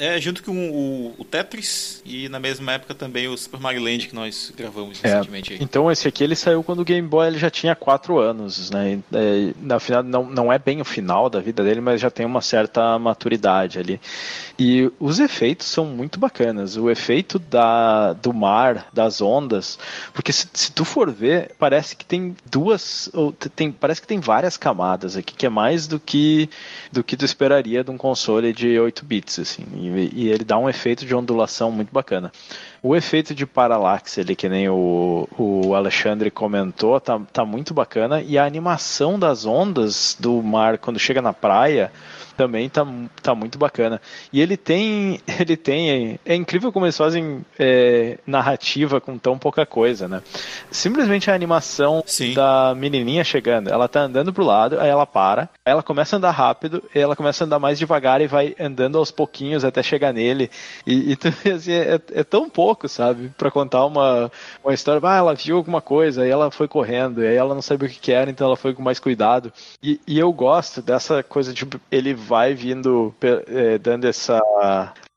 É, junto com o, o, Tetris e na mesma época também o Super Mario Land que nós gravamos é, recentemente. Aí. Então esse aqui ele saiu quando o Game Boy ele já tinha 4 anos, né? É, na final não, não é bem o final da vida dele, mas já tem uma certa maturidade ali. E os efeitos são muito bacanas. O efeito da, do mar, das ondas, porque se, se tu for ver, parece que tem duas, ou tem, parece que tem várias camadas aqui, que é mais do que do que tu esperaria de um console de 8 bits, assim. E, e ele dá um efeito de ondulação muito bacana. O efeito de paralaxe ali, que nem o, o Alexandre comentou, tá, tá muito bacana. E a animação das ondas do mar quando chega na praia também tá, tá muito bacana. E ele tem, [laughs] ele tem, é incrível como eles fazem é, narrativa com tão pouca coisa, né? Simplesmente a animação Sim. da menininha chegando, ela tá andando pro lado, aí ela para, aí ela começa a andar rápido, ela começa a andar mais devagar e vai andando aos pouquinhos até chegar nele. E, e assim, é, é, tão pouco, sabe? Para contar uma, uma história, ah, ela viu alguma coisa, aí ela foi correndo, aí ela não sabia o que, que era, então ela foi com mais cuidado. E, e eu gosto dessa coisa de ele vai vindo, é, dando essa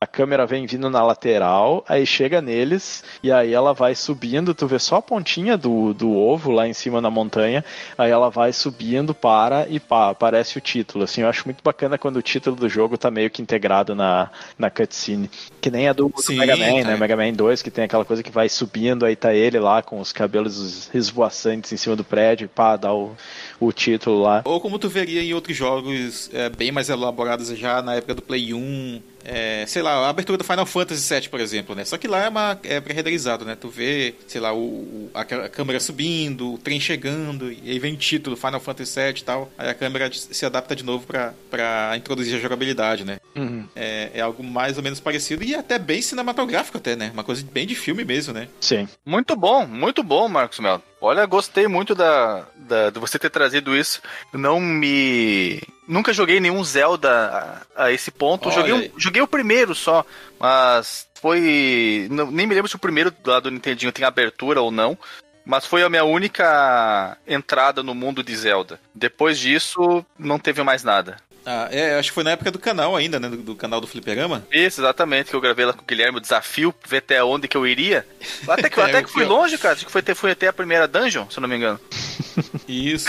a câmera vem vindo na lateral, aí chega neles, e aí ela vai subindo, tu vê só a pontinha do, do ovo lá em cima na montanha, aí ela vai subindo, para e pá, aparece o título. Assim, eu acho muito bacana quando o título do jogo tá meio que integrado na, na cutscene. Que nem a do, Sim, do Mega Man, né? Mega Man 2, que tem aquela coisa que vai subindo, aí tá ele lá com os cabelos esvoaçantes em cima do prédio, e pá, dá o, o título lá. Ou como tu veria em outros jogos é, bem mais elaborados já na época do Play 1, é, sei lá, a abertura do Final Fantasy VII, por exemplo, né? Só que lá é, uma, é pré-renderizado, né? Tu vê, sei lá, o, a, a, câmera subindo, o trem chegando, e aí vem o título, Final Fantasy VII e tal. Aí a câmera se adapta de novo pra, pra introduzir a jogabilidade, né? Uhum. É, é algo mais ou menos parecido e até bem cinematográfico até, né? Uma coisa bem de filme mesmo, né? Sim. Muito bom, muito bom, Marcos Melo. Olha, gostei muito da, da, de você ter trazido isso. Não me. Nunca joguei nenhum Zelda a, a esse ponto. Joguei, um, joguei o primeiro só, mas foi. Não, nem me lembro se o primeiro lá do Nintendinho tem abertura ou não. Mas foi a minha única entrada no mundo de Zelda. Depois disso, não teve mais nada. Ah, é, acho que foi na época do canal ainda, né? Do, do, canal do Fliperama. Isso, exatamente, que eu gravei lá com o Guilherme o desafio, ver até onde que eu iria. Até que, [laughs] é, até que fui longe, cara. Acho que foi, fui até a primeira dungeon, se eu não me engano. [laughs] Isso,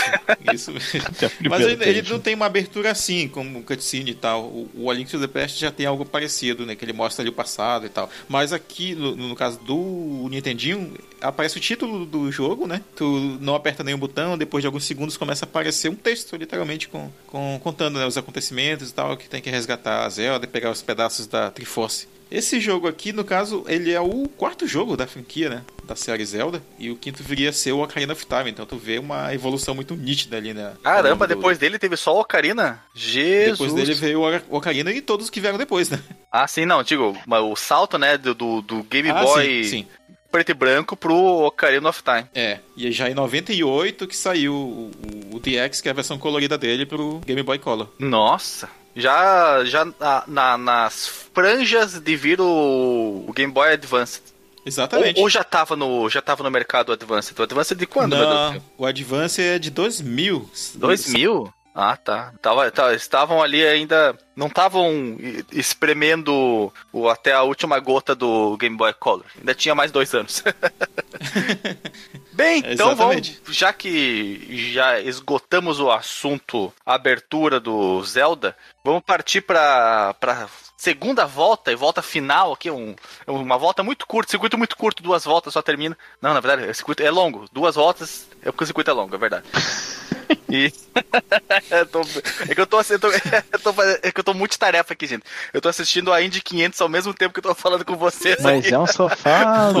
isso. [laughs] Mas ele, ele, não tem uma abertura assim, como cutscene e tal. O, o A Link to the Past já tem algo parecido, né? Que ele mostra ali o passado e tal. Mas aqui, no, no caso do Nintendinho, aparece o título do jogo, né? Tu não aperta nenhum botão, depois de alguns segundos começa a aparecer um texto, literalmente, com, com contando né, os acontecimentos e tal, que tem que resgatar a Zelda e pegar os pedaços da Triforce. Esse jogo aqui, no caso, ele é o quarto jogo da franquia, né? Da série Zelda. E o quinto viria a ser o Ocarina of Time. Então tu vê uma evolução muito nítida ali, né? Caramba, depois dele teve só o Ocarina? Jesus! Depois dele veio o Ocarina e todos que vieram depois, né? Ah, sim, não. Digo, o salto, né, do, do Game ah, Boy... Sim, sim preto e branco pro Ocarina of Time. É, e já em 98 que saiu o, o DX, que é a versão colorida dele, pro Game Boy Color. Nossa, já, já na, nas franjas de vir o, o Game Boy Advance. Exatamente. Ou, ou, já tava no já tava no mercado o Advance. O Advance é de quando? Não, o Advance é de 2000. 2000? Ah, tá. Tava, tá, estavam ali ainda. Não estavam espremendo o, até a última gota do Game Boy Color. Ainda tinha mais dois anos. [laughs] Bem, então vamos, já que já esgotamos o assunto abertura do Zelda, vamos partir para para segunda volta e volta final aqui, um, uma volta muito curta, circuito muito curto, duas voltas só termina. Não, na verdade, o circuito é longo, duas voltas, é porque o circuito é longo, é verdade. [laughs] E... [laughs] tô... é que eu tô, [laughs] eu tô, eu tô, é que eu tô multitarefa aqui, gente. Eu tô assistindo a Indy 500 ao mesmo tempo que eu tô falando com vocês. Mas aqui. é um sofá,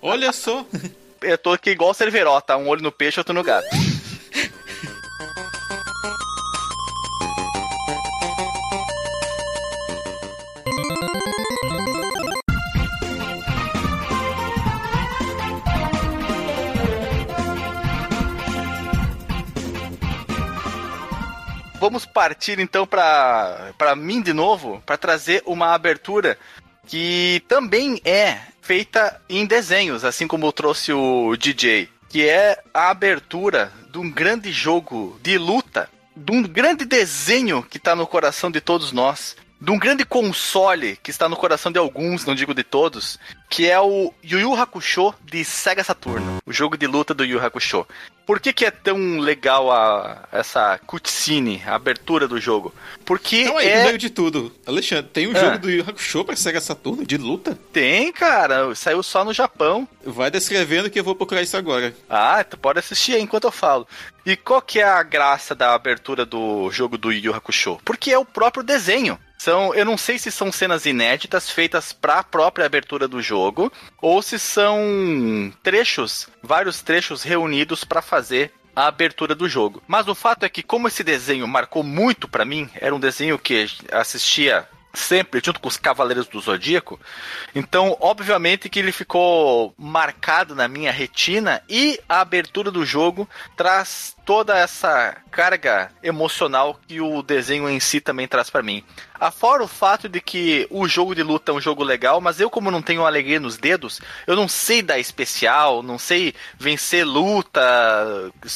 Olha só. Eu tô aqui igual o Cerveró, tá? Um olho no peixe, outro no gato. Vamos partir então para mim de novo, para trazer uma abertura que também é feita em desenhos, assim como trouxe o DJ, que é a abertura de um grande jogo de luta, de um grande desenho que está no coração de todos nós, de um grande console que está no coração de alguns, não digo de todos, que é o Yu Yu Hakusho de Sega Saturno, o jogo de luta do Yu Yu Hakusho. Por que, que é tão legal a, essa cutscene, a abertura do jogo? Porque Então aí, é... no meio de tudo. Alexandre, tem um Ah. jogo do Yu Yu Hakusho pra Sega Saturno de luta? Tem, cara, saiu só no Japão. Vai descrevendo que eu vou procurar isso agora. Ah, tu pode assistir aí enquanto eu falo. E qual que é a graça da abertura do jogo do Yu Yu Hakusho? Porque é o próprio desenho. São, eu não sei se são cenas inéditas feitas para a própria abertura do jogo ou se são trechos, vários trechos reunidos para fazer a abertura do jogo. Mas o fato é que como esse desenho marcou muito para mim, era um desenho que assistia sempre junto com os Cavaleiros do Zodíaco. Então, obviamente que ele ficou marcado na minha retina e a abertura do jogo traz toda essa carga emocional que o desenho em si também traz pra mim. Afora o fato de que o jogo de luta é um jogo legal, mas eu como não tenho alegria nos dedos, eu não sei dar especial, não sei vencer luta,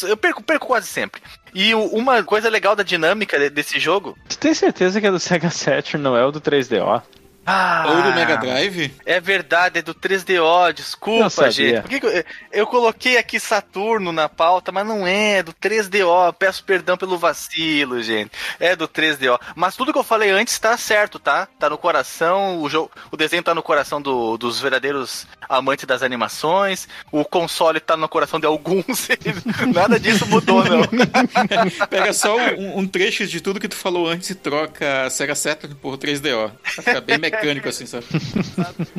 eu perco, perco quase sempre. E uma coisa legal da dinâmica de- desse jogo Tu tem certeza que é do Sega Saturn, não é o do 3DO? Ah, Ou do Mega Drive? É verdade, é do 3DO, Eu desculpa, gente. Por que que eu, eu coloquei aqui Saturno na pauta, mas não é, é do 3DO. Peço perdão pelo vacilo, gente. É do 3DO. Mas tudo que eu falei antes tá certo, tá? Tá no coração, o, jogo, o desenho tá no coração do- dos verdadeiros amantes das animações, o console tá no coração de alguns. [laughs] Nada disso mudou, não. [laughs] Pega só um, um trecho de tudo que tu falou antes e troca Sega Saturn por 3DO. Vai ficar bem mecânico assim, sabe?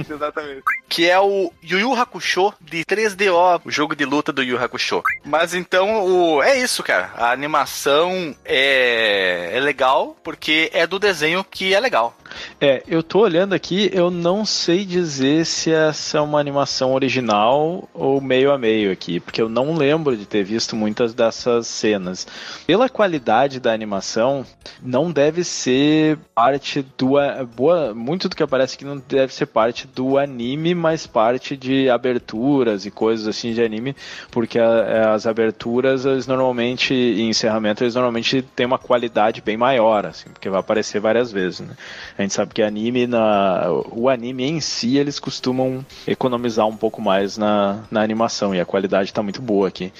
Exatamente. Que é o Yu Yu Hakusho de 3DO, o jogo de luta do Yu Yu Hakusho. Mas então, o... é isso, cara. A animação é... é legal porque é do desenho que é legal. É, eu tô olhando aqui, eu não sei dizer se essa é uma animação original ou meio a meio aqui, porque eu não lembro de ter visto muitas dessas cenas. Pela qualidade da animação, não deve ser parte do. Boa, muito do que aparece aqui não deve ser parte do anime, mas parte de aberturas e coisas assim de anime, porque a- as aberturas, eles normalmente, e encerramento, eles normalmente têm uma qualidade bem maior, assim, porque vai aparecer várias vezes, né? A gente sabe que anime na, o anime em si eles costumam economizar um pouco mais na, na animação e a qualidade está muito boa aqui.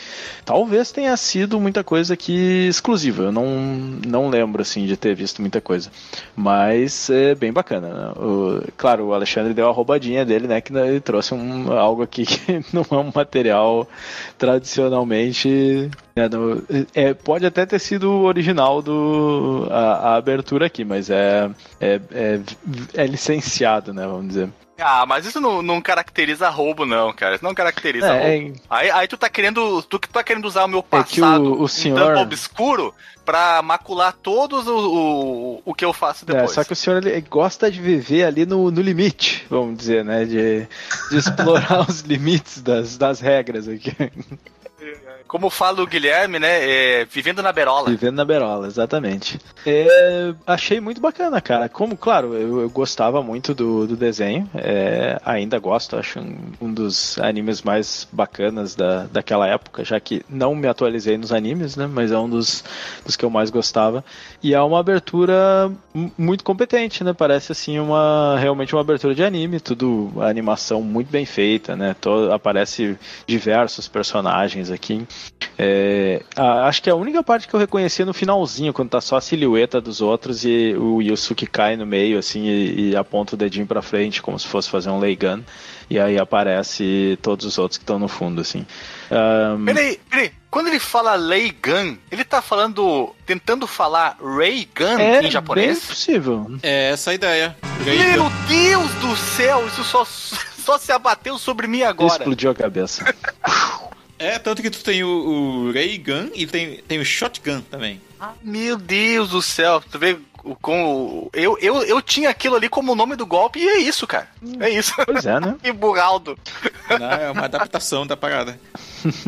Talvez tenha sido muita coisa aqui exclusiva. Eu não, não lembro assim de ter visto muita coisa, mas é bem bacana. né? O- claro, o Alexandre deu a roubadinha dele, né? Que ele trouxe um, algo aqui [laughs] que não é um material tradicionalmente no- é, pode até ter sido o original do a, a abertura aqui, mas é, é, é, é licenciado, né? Vamos dizer. Ah, mas isso não, não caracteriza roubo, não, cara. Isso não caracteriza É, roubo. Aí, aí tu tá querendo. Tu que tá querendo usar o meu É o- passado o um senhor- tanto obscuro pra macular todos o, o, o que eu faço É, depois. só que o senhor ele gosta de viver ali no, no limite, vamos dizer, né? De, de explorar [laughs] os limites das, das regras aqui. Como fala o Guilherme, né? é, vivendo na berola. Vivendo na berola, exatamente. É, achei muito bacana, cara. Como, claro, eu, eu gostava muito do, do desenho, é, ainda gosto, acho um, um dos animes mais bacanas da, daquela época, já que não me atualizei nos animes, né? Mas é um dos, dos que eu mais gostava. E é uma abertura mu- muito competente, né? Parece assim uma realmente uma abertura de anime, tudo animação muito bem feita, né? To- aparece diversos personagens aqui. É, a- acho que a única parte que eu reconheci é no finalzinho, quando tá só a silhueta dos outros e o Yusuke cai no meio, assim, e, e aponta o dedinho pra frente, como se fosse fazer um Leigan. E aí aparece todos os outros que estão no fundo, assim. Ahn, Peraí, peraí. Quando ele fala Ray Gun, ele tá falando. tentando falar Ray Gun é em bem japonês? possível. É essa a ideia. Meu Deus do céu, isso só, [laughs] só se abateu sobre mim agora. Explodiu a cabeça. [laughs] É, tanto que tu tem o, o Ray Gun e tem, tem o Shotgun também. Meu Deus do céu, tu vê o- como. Eu, eu, eu tinha aquilo ali como o nome do golpe e é isso, cara. É isso. Pois é, né? [laughs] que burraldo. Não, é uma adaptação da parada.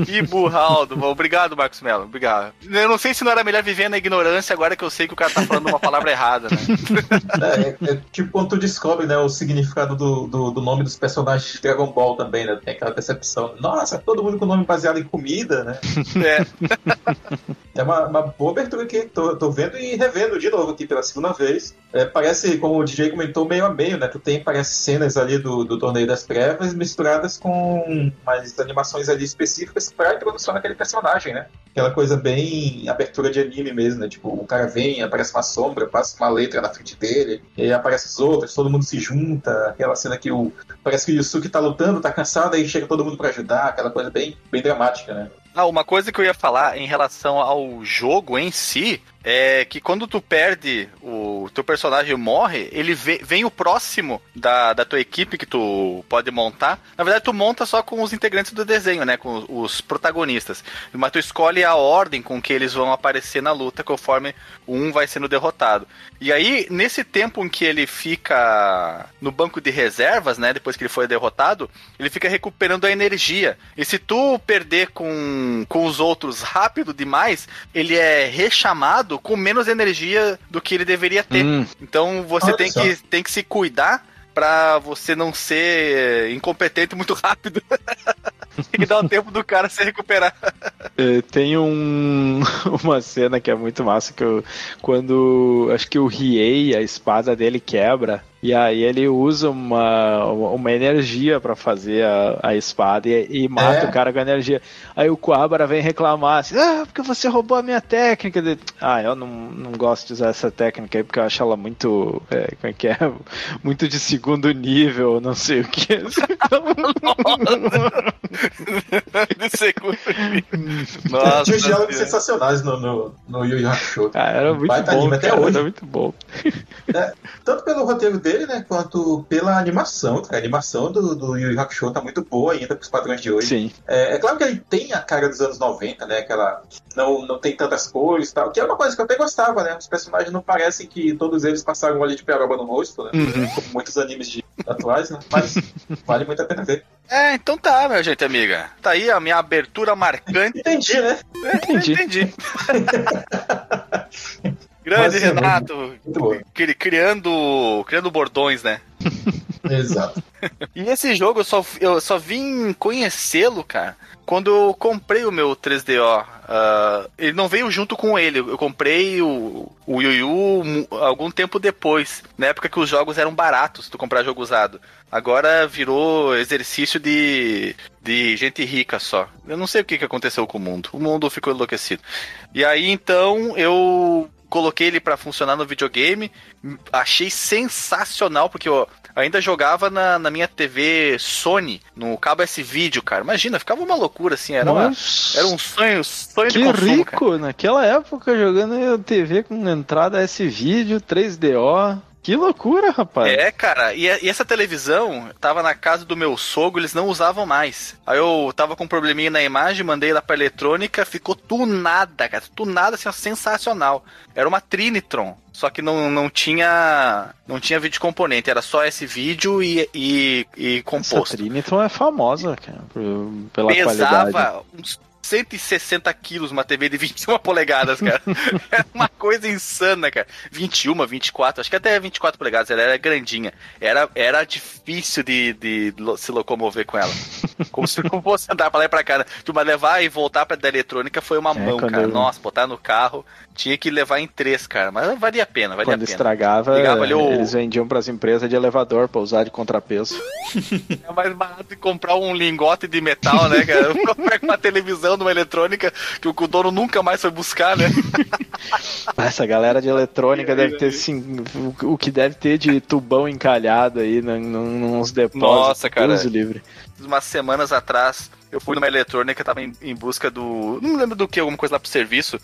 Que burraldo. Obrigado, Marcos Mello. Obrigado. Eu não sei se não era melhor viver na ignorância agora que eu sei que o cara tá falando uma palavra errada, né? [laughs] É, é, é tipo quando tu descobre né, o significado do, do, do, nome dos personagens de Dragon Ball também, né? Tem aquela percepção. Nossa, todo mundo com nome baseado em comida, né? É. [laughs] É uma, uma boa abertura que tô, tô vendo e revendo de novo aqui pela segunda vez. É, parece, como o DJ comentou, meio a meio, né? Tu tem, parece, cenas ali do, do Torneio das Trevas misturadas com mais animações ali específicas para introdução daquele personagem, né? Aquela coisa bem abertura de anime mesmo, né? Tipo, o cara vem, aparece uma sombra, passa uma letra na frente dele, e aí aparece os outros, todo mundo se junta. Aquela cena que o. Parece que o Yusuke tá lutando, tá cansado, aí chega todo mundo para ajudar, aquela coisa bem, bem dramática, né? Ah, uma coisa que eu ia falar em relação ao jogo em si é que quando tu perde, o teu personagem morre, ele vê, vem o próximo da, da tua equipe que tu pode montar. Na verdade, tu monta só com os integrantes do desenho, né? Com os protagonistas. Mas tu escolhe a ordem com que eles vão aparecer na luta conforme um vai sendo derrotado. E aí, nesse tempo em que ele fica no banco de reservas, né? Depois que ele foi derrotado, ele fica recuperando a energia. E se tu perder com, com os outros rápido demais, ele é rechamado com menos energia do que ele deveria ter. Hum. Então você tem que, tem que se cuidar para você não ser incompetente muito [laughs] rápido. e dar o tempo do cara se recuperar. É, tem um, [laughs] uma cena que é muito massa que eu, quando acho que o Riei, a espada dele quebra e aí ele usa uma, uma energia para fazer a, a espada e, e mata é. o cara com a energia. Aí o Kuabara vem reclamar assim, ah, porque você roubou a minha técnica. Ah, eu não, não gosto de usar essa técnica aí porque eu acho ela muito, é, como é que é? [laughs] Muito de segundo nível, não sei o que. [laughs] de segundo nível. Nossa, Tinha diálogos sensacionais no, no, no Yu Yu Hakusho. Ah, era muito bom, anime, até hoje. Era muito bom. É, tanto pelo roteiro dele dele, né, quanto pela animação. A animação do, do Yu Yu Hakusho tá muito boa ainda pros padrões de hoje. Sim. É, é, claro que ele tem a cara dos anos 90, né, aquela... Não, não tem tantas cores e tal, que é uma coisa que eu até gostava, né? Os personagens não parecem que todos eles passaram um olho de peroba no rosto, né? Uhum. Como muitos animes de atuais, né? Mas [laughs] vale muito a pena ver. É, então tá, minha gente amiga. Tá aí a minha abertura marcante. Entendi, né? É, entendi. entendi. [laughs] Grande Renato, muito criando, criando bordões, né? [laughs] Exato. [laughs] e esse jogo eu só, eu só vim conhecê-lo, cara, quando eu comprei o meu 3DO. Uh, ah, ele não veio junto com ele. Eu comprei o, o Yu Yu algum tempo depois, na época que os jogos eram baratos, tu comprar jogo usado. Agora virou exercício de, de gente rica só. Eu não sei o que, que aconteceu com o mundo. O mundo ficou enlouquecido. E aí então eu coloquei ele para funcionar no videogame, achei sensacional, porque eu ainda jogava na, na minha TV Sony, no cabo S-Vídeo, cara. Imagina, ficava uma loucura, assim, era, uma, era um sonho, sonho que de consumo, rico, cara. naquela época, jogando TV com entrada S-Vídeo, 3DO... Que loucura, rapaz. É, cara, e, e, essa televisão tava na casa do meu sogro, eles não usavam mais. Aí eu tava com um probleminha na imagem, mandei lá pra eletrônica, ficou tunada, cara. Tunada, assim, sensacional. Era uma Trinitron, só que não, não tinha não tinha vídeo componente, era só esse vídeo e, e, e composto. Essa Trinitron é famosa, cara, pela Pesava qualidade. uns 160 quilos uma TV de 21 polegadas, cara. [laughs] é uma coisa insana, cara. 21, 24, acho que até 24 polegadas, ela era grandinha. Era, era difícil de, de se locomover com ela. Como se como fosse andar pra lá e pra cá. Né? Mas levar e voltar pra da eletrônica foi uma é, mão, cara. Eu... Nossa, botar no carro, tinha que levar em três, cara. Mas valia a pena, valia Quando a pena. estragava, ali, eles vendiam pras empresas de elevador pra usar de contrapeso. [laughs] é mais barato comprar um lingote de metal, né, cara? Pega uma televisão numa eletrônica que o dono nunca mais foi buscar, né? [laughs] Essa galera de eletrônica deve ter, sim, o que deve ter de tubão encalhado aí nos depósitos. Nossa, cara. Uso livre. Umas semanas atrás, eu fui numa eletrônica, tava em, em busca do. Não lembro do que, alguma coisa lá pro serviço.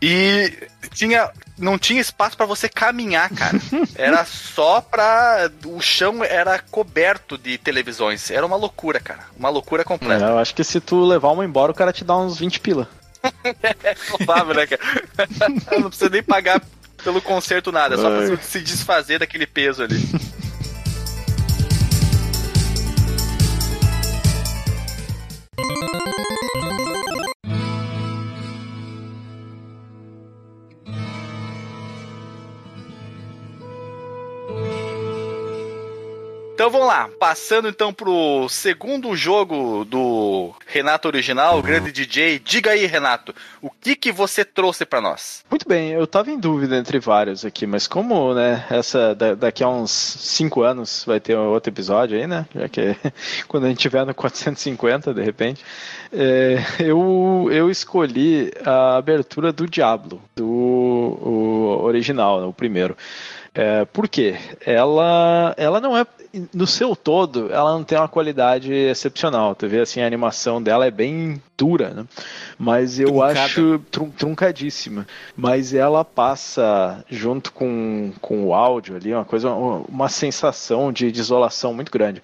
E tinha, não tinha espaço para você caminhar, cara. [laughs] Era só pra. O chão era coberto de televisões. Era uma loucura, cara. Uma loucura completa. É, eu acho que se tu levar uma embora, o cara te dá uns 20 pila. [laughs] é provável, né, cara? [laughs] não precisa nem pagar pelo conserto nada, é só pra se desfazer daquele peso ali. Então vamos lá, passando então pro segundo jogo do Renato original, o grande DJ. Diga aí, Renato, o que que você trouxe para nós? Muito bem, eu tava em dúvida entre vários aqui, mas como, né, essa daqui a uns 5 anos vai ter outro episódio aí, né? Já que [laughs] quando a gente tiver no 450, de repente, é, eu, eu escolhi a abertura do Diablo, do o original, o primeiro. É, por quê? Ela, ela não é no seu todo, ela não tem uma qualidade excepcional. Tu vê assim, a animação dela é bem dura, né? Mas eu Truncada. acho trum, truncadíssima. Mas ela passa junto com, com o áudio ali, uma coisa, uma sensação de, de isolação muito grande.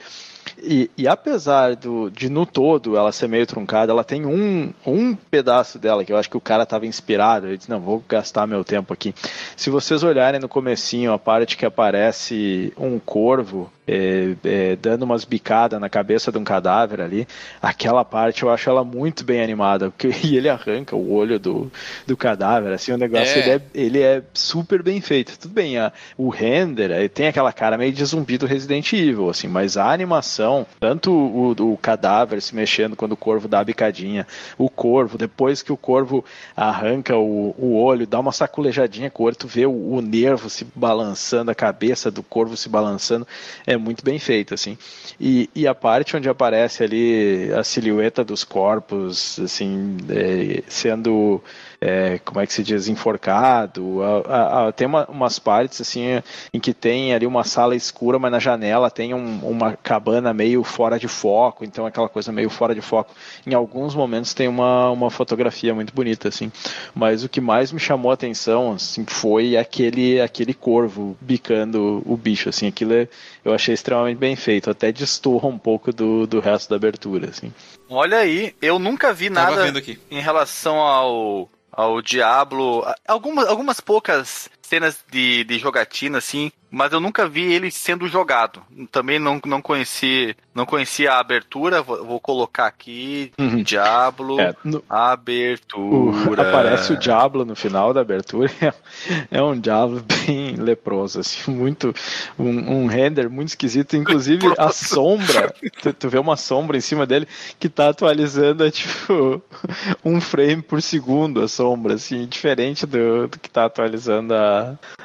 E, e, apesar do, de no todo ela ser meio truncada, ela tem um, um pedaço dela que eu acho que o cara estava inspirado. Ele disse, não, vou gastar meu tempo aqui. Se vocês olharem no comecinho, a parte que aparece um corvo é, é, dando umas bicadas na cabeça de um cadáver ali, aquela parte eu acho ela muito bem animada, porque, [laughs] e ele arranca o olho do, do cadáver, assim, o negócio, é. Ele, é, ele é super bem feito. Tudo bem, a, o render tem aquela cara meio de zumbi do Resident Evil, assim, mas a animação, tanto o, o cadáver se mexendo quando o corvo dá a bicadinha, o corvo, depois que o corvo arranca o, o olho, dá uma saculejadinha com o olho, tu vê o, o nervo se balançando, a cabeça do corvo se balançando, é é muito bem feito, assim. E, e a parte onde aparece ali a silhueta dos corpos, assim, é, sendo é, como é que se diz, enforcado. A, a, tem uma, umas partes assim em que tem ali uma sala escura, mas na janela tem um, uma cabana meio fora de foco, então aquela coisa meio fora de foco. Em alguns momentos tem uma, uma fotografia muito bonita, assim. Mas o que mais me chamou a atenção assim, foi aquele, aquele corvo bicando o bicho, assim, aquilo é, eu achei extremamente bem feito, até distorra um pouco do, do resto da abertura, assim. Olha aí, eu nunca vi nada em relação ao ao Diablo. Algumas, algumas poucas cenas de, de jogatina, assim, mas eu nunca vi ele sendo jogado. Também não, não conheci não conhecia a abertura, vou, vou colocar aqui, uhum. Diablo, é, no, abertura. O, aparece o Diablo no final da abertura, [laughs] é um Diablo bem leproso, assim, [laughs] muito, um, um render muito esquisito, inclusive a sombra, tu, tu, vê uma sombra em cima dele que tá atualizando, é tipo, [laughs] um frame por segundo a sombra, assim, diferente do, do que tá atualizando a,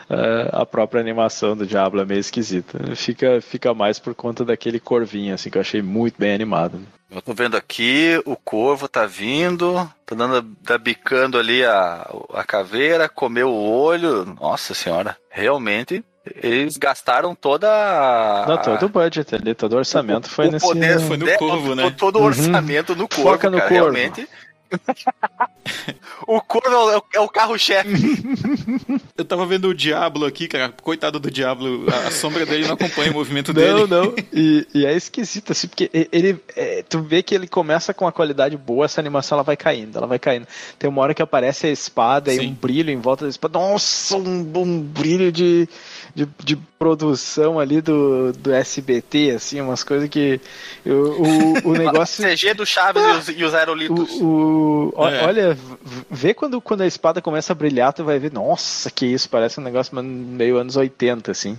a, a própria animação do Diablo é meio esquisita. Fica, fica mais por conta daquele corvinho, assim, que eu achei muito bem animado. Eu tô vendo aqui, o corvo tá vindo, tá dando, tá bicando ali a, a caveira, comeu o olho. Nossa senhora, realmente eles gastaram toda a... Não, todo o budget ali, todo o orçamento o, foi o nesse... Poder, foi no corvo, né? Todo o orçamento uhum. no corvo, Foca no cara, corvo. realmente [laughs] o corvo é o, é o carro-chefe. [laughs] Eu tava vendo o Diablo aqui, cara. Coitado do Diablo. A, sombra dele não acompanha o movimento [laughs] dele. Não, não. E, e, é esquisito, assim, porque ele. É, tu vê que ele começa com uma qualidade boa, essa animação ela vai caindo, ela vai caindo. Tem uma hora que aparece a espada Sim. e um brilho em volta da espada. Nossa, um, um brilho de de, de produção ali do, do SBT, assim, umas coisas que eu, o, o [laughs] negócio... CG do Chaves ah, e, os, e os aerolitos. O, o é. Olha, vê quando, quando a espada começa a brilhar, tu vai ver, nossa, que isso, parece um negócio meio anos 80, assim.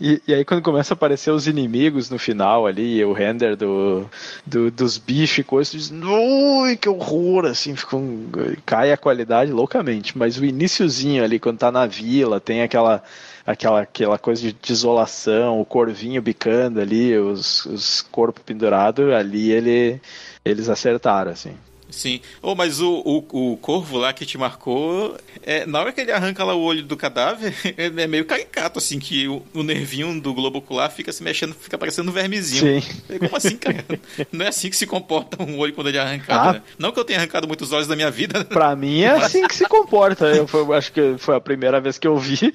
E, e aí quando começa a aparecer os inimigos no final ali, o render do, do dos bichos e coisas, tu diz, ui, que horror, assim, fica um, cai a qualidade loucamente, mas o iníciozinho ali, quando tá na vila, tem aquela aquela, aquela coisa de isolação, o corvinho bicando ali, os, os corpos pendurados, ali ele, eles acertaram, assim. Sim. Oh, mas o, o, o, corvo lá que te marcou, é, na hora que ele arranca lá o olho do cadáver, [laughs] é meio caricato, assim, que o, o nervinho do globo ocular fica se mexendo, fica parecendo um vermezinho. Sim. Como assim, cara? [laughs] Não é assim que se comporta um olho quando ele é arrancado, ah. né? Não que eu tenha arrancado muitos olhos da minha vida. [laughs] Pra mim é assim que se comporta. Eu, foi, acho que foi a primeira vez que eu vi.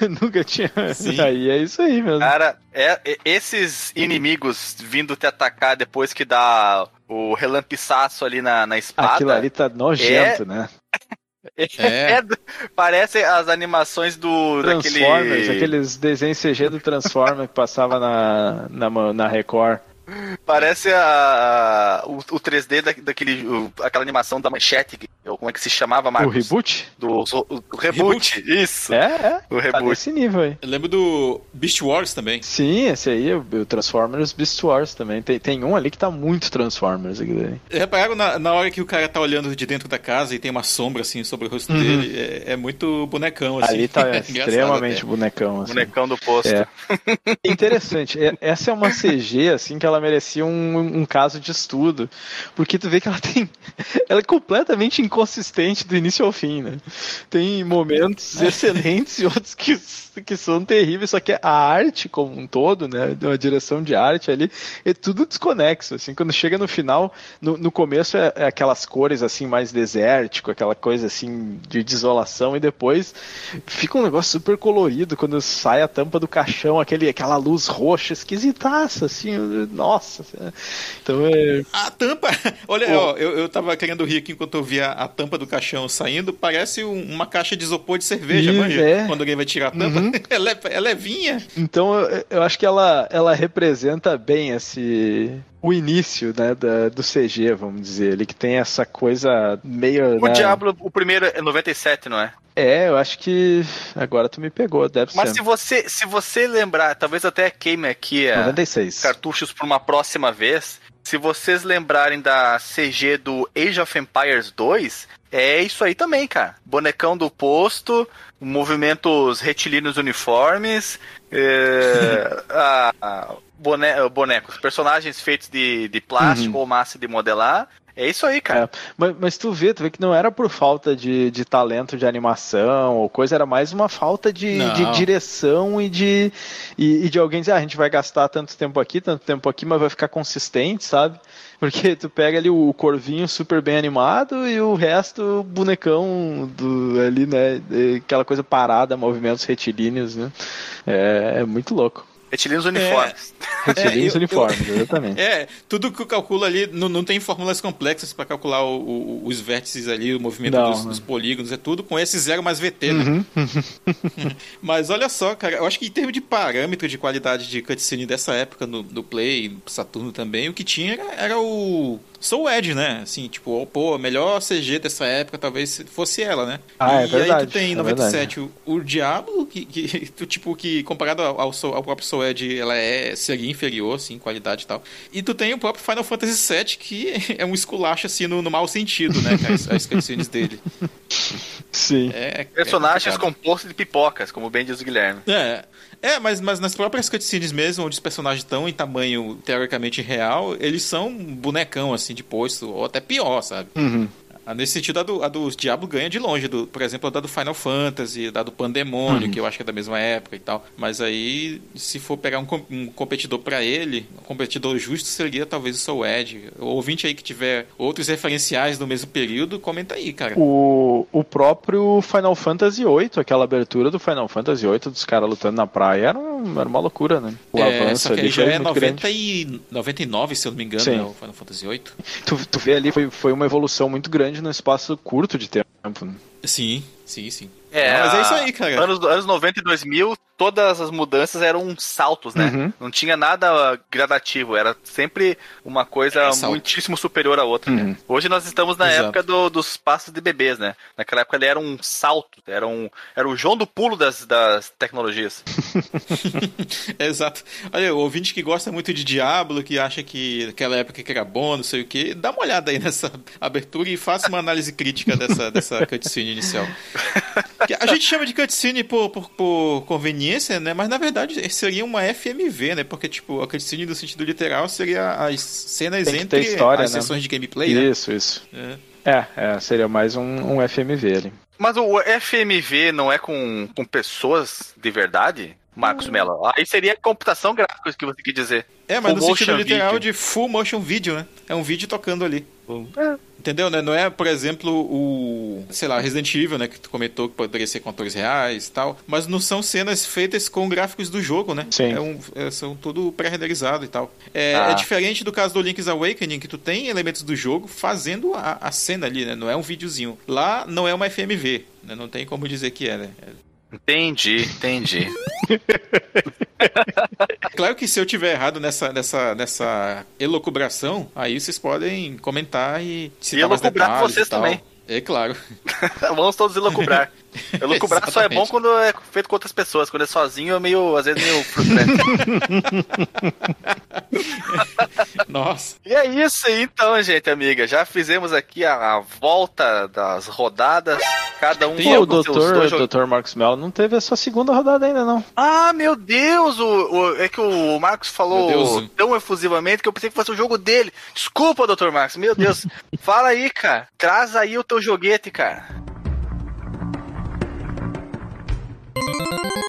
Eu nunca tinha. Sim. Aí é isso aí mesmo. Cara, é, é, esses inimigos vindo te atacar depois que dá o relampiçaço ali na, na espada. Aquilo ali tá nojento, é... né? [laughs] É. é. parece as animações do Transformers, daquele... aqueles desenhos CG do Transformers que passava na, na, na Record. Parece a, o, o 3D da, daquele, o, aquela animação da manchete, que é o como é que se chamava, O Marcos? reboot? Do, o, o reboot, isso. É, é. O Tá reboot. nesse nível aí. Eu lembro do Beast Wars também. Sim, esse aí, o o Transformers Beast Wars também. Tem, tem um ali que tá muito Transformers aqui daí. Repararam na, na hora que o cara tá olhando de dentro da casa e tem uma sombra assim sobre o rosto dele? É, é muito bonecão, assim. Ali tá [laughs] Engraçado extremamente até. bonecão. Assim. Bonecão do posto. É. Interessante. É- Essa é uma CG, assim, que ela merecia um, um caso de estudo. Porque tu vê que ela [laughs] tem. Ela é completamente inconsistente do início ao fim, né? Tem momentos excelentes e outros que, que são terríveis, só que a arte como um todo, né? A direção de arte ali, é tudo desconexo. Assim, quando chega no final, no, no começo é, é aquelas cores assim, mais desértico, aquela coisa assim de desolação, e depois fica um negócio super colorido quando sai a tampa do caixão, aquele, aquela luz roxa esquisitaça, assim, nossa. Então é. A tampa, [laughs] olha, ó, eu, eu tava querendo rir aqui enquanto eu via a tampa do caixão saindo, parece um- uma caixa de isopor de cerveja, Isso, manja? é. Quando alguém vai tirar a tampa. [laughs] ela, é, ela é vinha. Então eu, eu acho que ela, ela representa bem esse. O início né, da, do CG, vamos dizer, ele que tem essa coisa meio. O né, Diablo, o primeiro é 97, não é? É, eu acho que. Agora tu me pegou, deve Mas ser. se você, se você lembrar, talvez até queime aqui a 96. cartuchos para uma próxima vez. Se vocês lembrarem da CG do Age of Empires 2, é isso aí também, cara. Bonecão do posto, movimentos retilíneos uniformes, é, [laughs] a- a- bone- bonecos, personagens feitos de, de plástico ou massa de modelar. É isso aí, cara. É, mas, mas tu vê, tu vê que não era por falta de, de talento de animação ou coisa, era mais uma falta de, de direção e de, e, e de alguém dizer, ah, a gente vai gastar tanto tempo aqui, tanto tempo aqui, mas vai ficar consistente, sabe? Porque tu pega ali o corvinho super bem animado e o resto bonecão do, ali, né? Aquela coisa parada, movimentos retilíneos, né? É, é muito louco. Retilíneos uniformes. [laughs] Retilíneos eu- eu- uniformes, exatamente. É, tudo que eu calculo ali, não, não tem fórmulas complexas pra calcular o- o- os vértices ali, o movimento Não, dos, né? dos polígonos, é tudo com esse zero mais VT, né? Uhum. [laughs] [laughs] Mas olha só, cara, eu acho que em termos de parâmetro de qualidade de cutscene dessa época, no, do Play, Saturno também, o que tinha era, era o Soul Edge, né? Assim, tipo, pô, a melhor CG dessa época talvez fosse ela, né? Ah, é e aí verdade, tu tem em é 97 o, o Diablo, que, que [laughs] tu, tipo, que comparado ao, ao, ao próprio Soul Edge, ela é, seria inferior, assim, em qualidade e tal. E tu tem o próprio Final Fantasy VII, que [laughs] é um esculacho, assim, no, no mau sentido, né? As, as cutscenes dele. [laughs] Sim. É, é Personagens complicado. compostos de pipocas, como bem diz o Guilherme. É, é mas, mas nas próprias cutscenes mesmo, onde os personagens estão em tamanho teoricamente real, eles são bonecão, assim, de posto, ou até pior, sabe? Uhum. Ah, Nesse sentido, a do, a do Diablo ganha de longe, do, por exemplo, a da do Final Fantasy, a da do Pandemônio, que eu acho que é da mesma época e tal. Mas aí, se for pegar um, um competidor pra ele, um competidor justo seria talvez o Soul Edge. O ouvinte aí que tiver outros referenciais do mesmo período, comenta aí, cara. O, o próprio Final Fantasy VIII, aquela abertura do Final Fantasy VIII dos caras lutando na praia, era, era uma loucura, né? O é, avanço só que ali já é muito 90 grande. e 99, se eu não me engano, Sim. né, o Final Fantasy VIII. Tu, tu vê ali, foi, foi uma evolução muito grande num espaço curto de tempo. né? Sim, sim, sim. É, Não, mas é isso aí, cara. Anos, anos 90 e 2000, todas as mudanças eram saltos, né? Uhum. Não tinha nada gradativo, era sempre uma coisa É, muitíssimo superior à outra. né? Uhum. Hoje nós estamos na Exato. época do- dos passos de bebês, né? Naquela época ele era um salto, era, um, era o João do pulo das, das tecnologias. [laughs] Exato. Olha, o ouvinte que gosta muito de Diablo, que acha que aquela época que era bom, não sei o que, dá uma olhada aí nessa [laughs] abertura e faça uma análise crítica dessa, dessa cutscene inicial. [laughs] Que a gente chama de cutscene por, por, por conveniência, né? Mas na verdade seria uma FMV, né? Porque, tipo, a cutscene no sentido literal seria as cenas entre história, as né? sessões de gameplay, né? Isso, isso. É. É, é, seria mais um, um FMV ali. Mas o FMV não é com, com pessoas de verdade, Marcos Mello? Aí seria computação gráfica que você quer dizer. É, mas Full no sentido literal video. de full motion video, né? É um vídeo tocando ali. É. Entendeu, né? Não é, por exemplo, o, sei lá, Resident Evil, né, que tu comentou que poderia ser com atores reais e tal, mas não são cenas feitas com gráficos do jogo, né? Sim. É um, é- são tudo pré-renderizado e tal. É, Ah. é diferente do caso do Link's Awakening, que tu tem elementos do jogo fazendo a, a cena ali, né? Não é um videozinho. Lá não é uma FMV, né? Não tem como dizer que é, né? Entendi, entendi. [laughs] Claro que se eu tiver errado nessa, nessa, nessa elocubração, aí vocês podem comentar e E citar mais elocubrar detalhes vocês e tal. também. É claro. [laughs] Vamos todos elocubrar. Elocubrar [laughs] só é bom quando é feito com outras pessoas. Quando é sozinho é meio, às vezes, meio frustrante. [laughs] Nossa. e é isso aí, então, gente, amiga. Já fizemos aqui a, a volta das rodadas. Cada um com o doutor, dois jogos. doutor Marcos Mello não teve a sua segunda rodada ainda, não. Ah, meu Deus! O, o- é que o Marcos falou tão efusivamente que eu pensei que fosse o jogo dele. Desculpa, doutor Marcos. Meu Deus. [laughs] Fala aí, cara. Traz aí o teu joguete, cara. Thank you.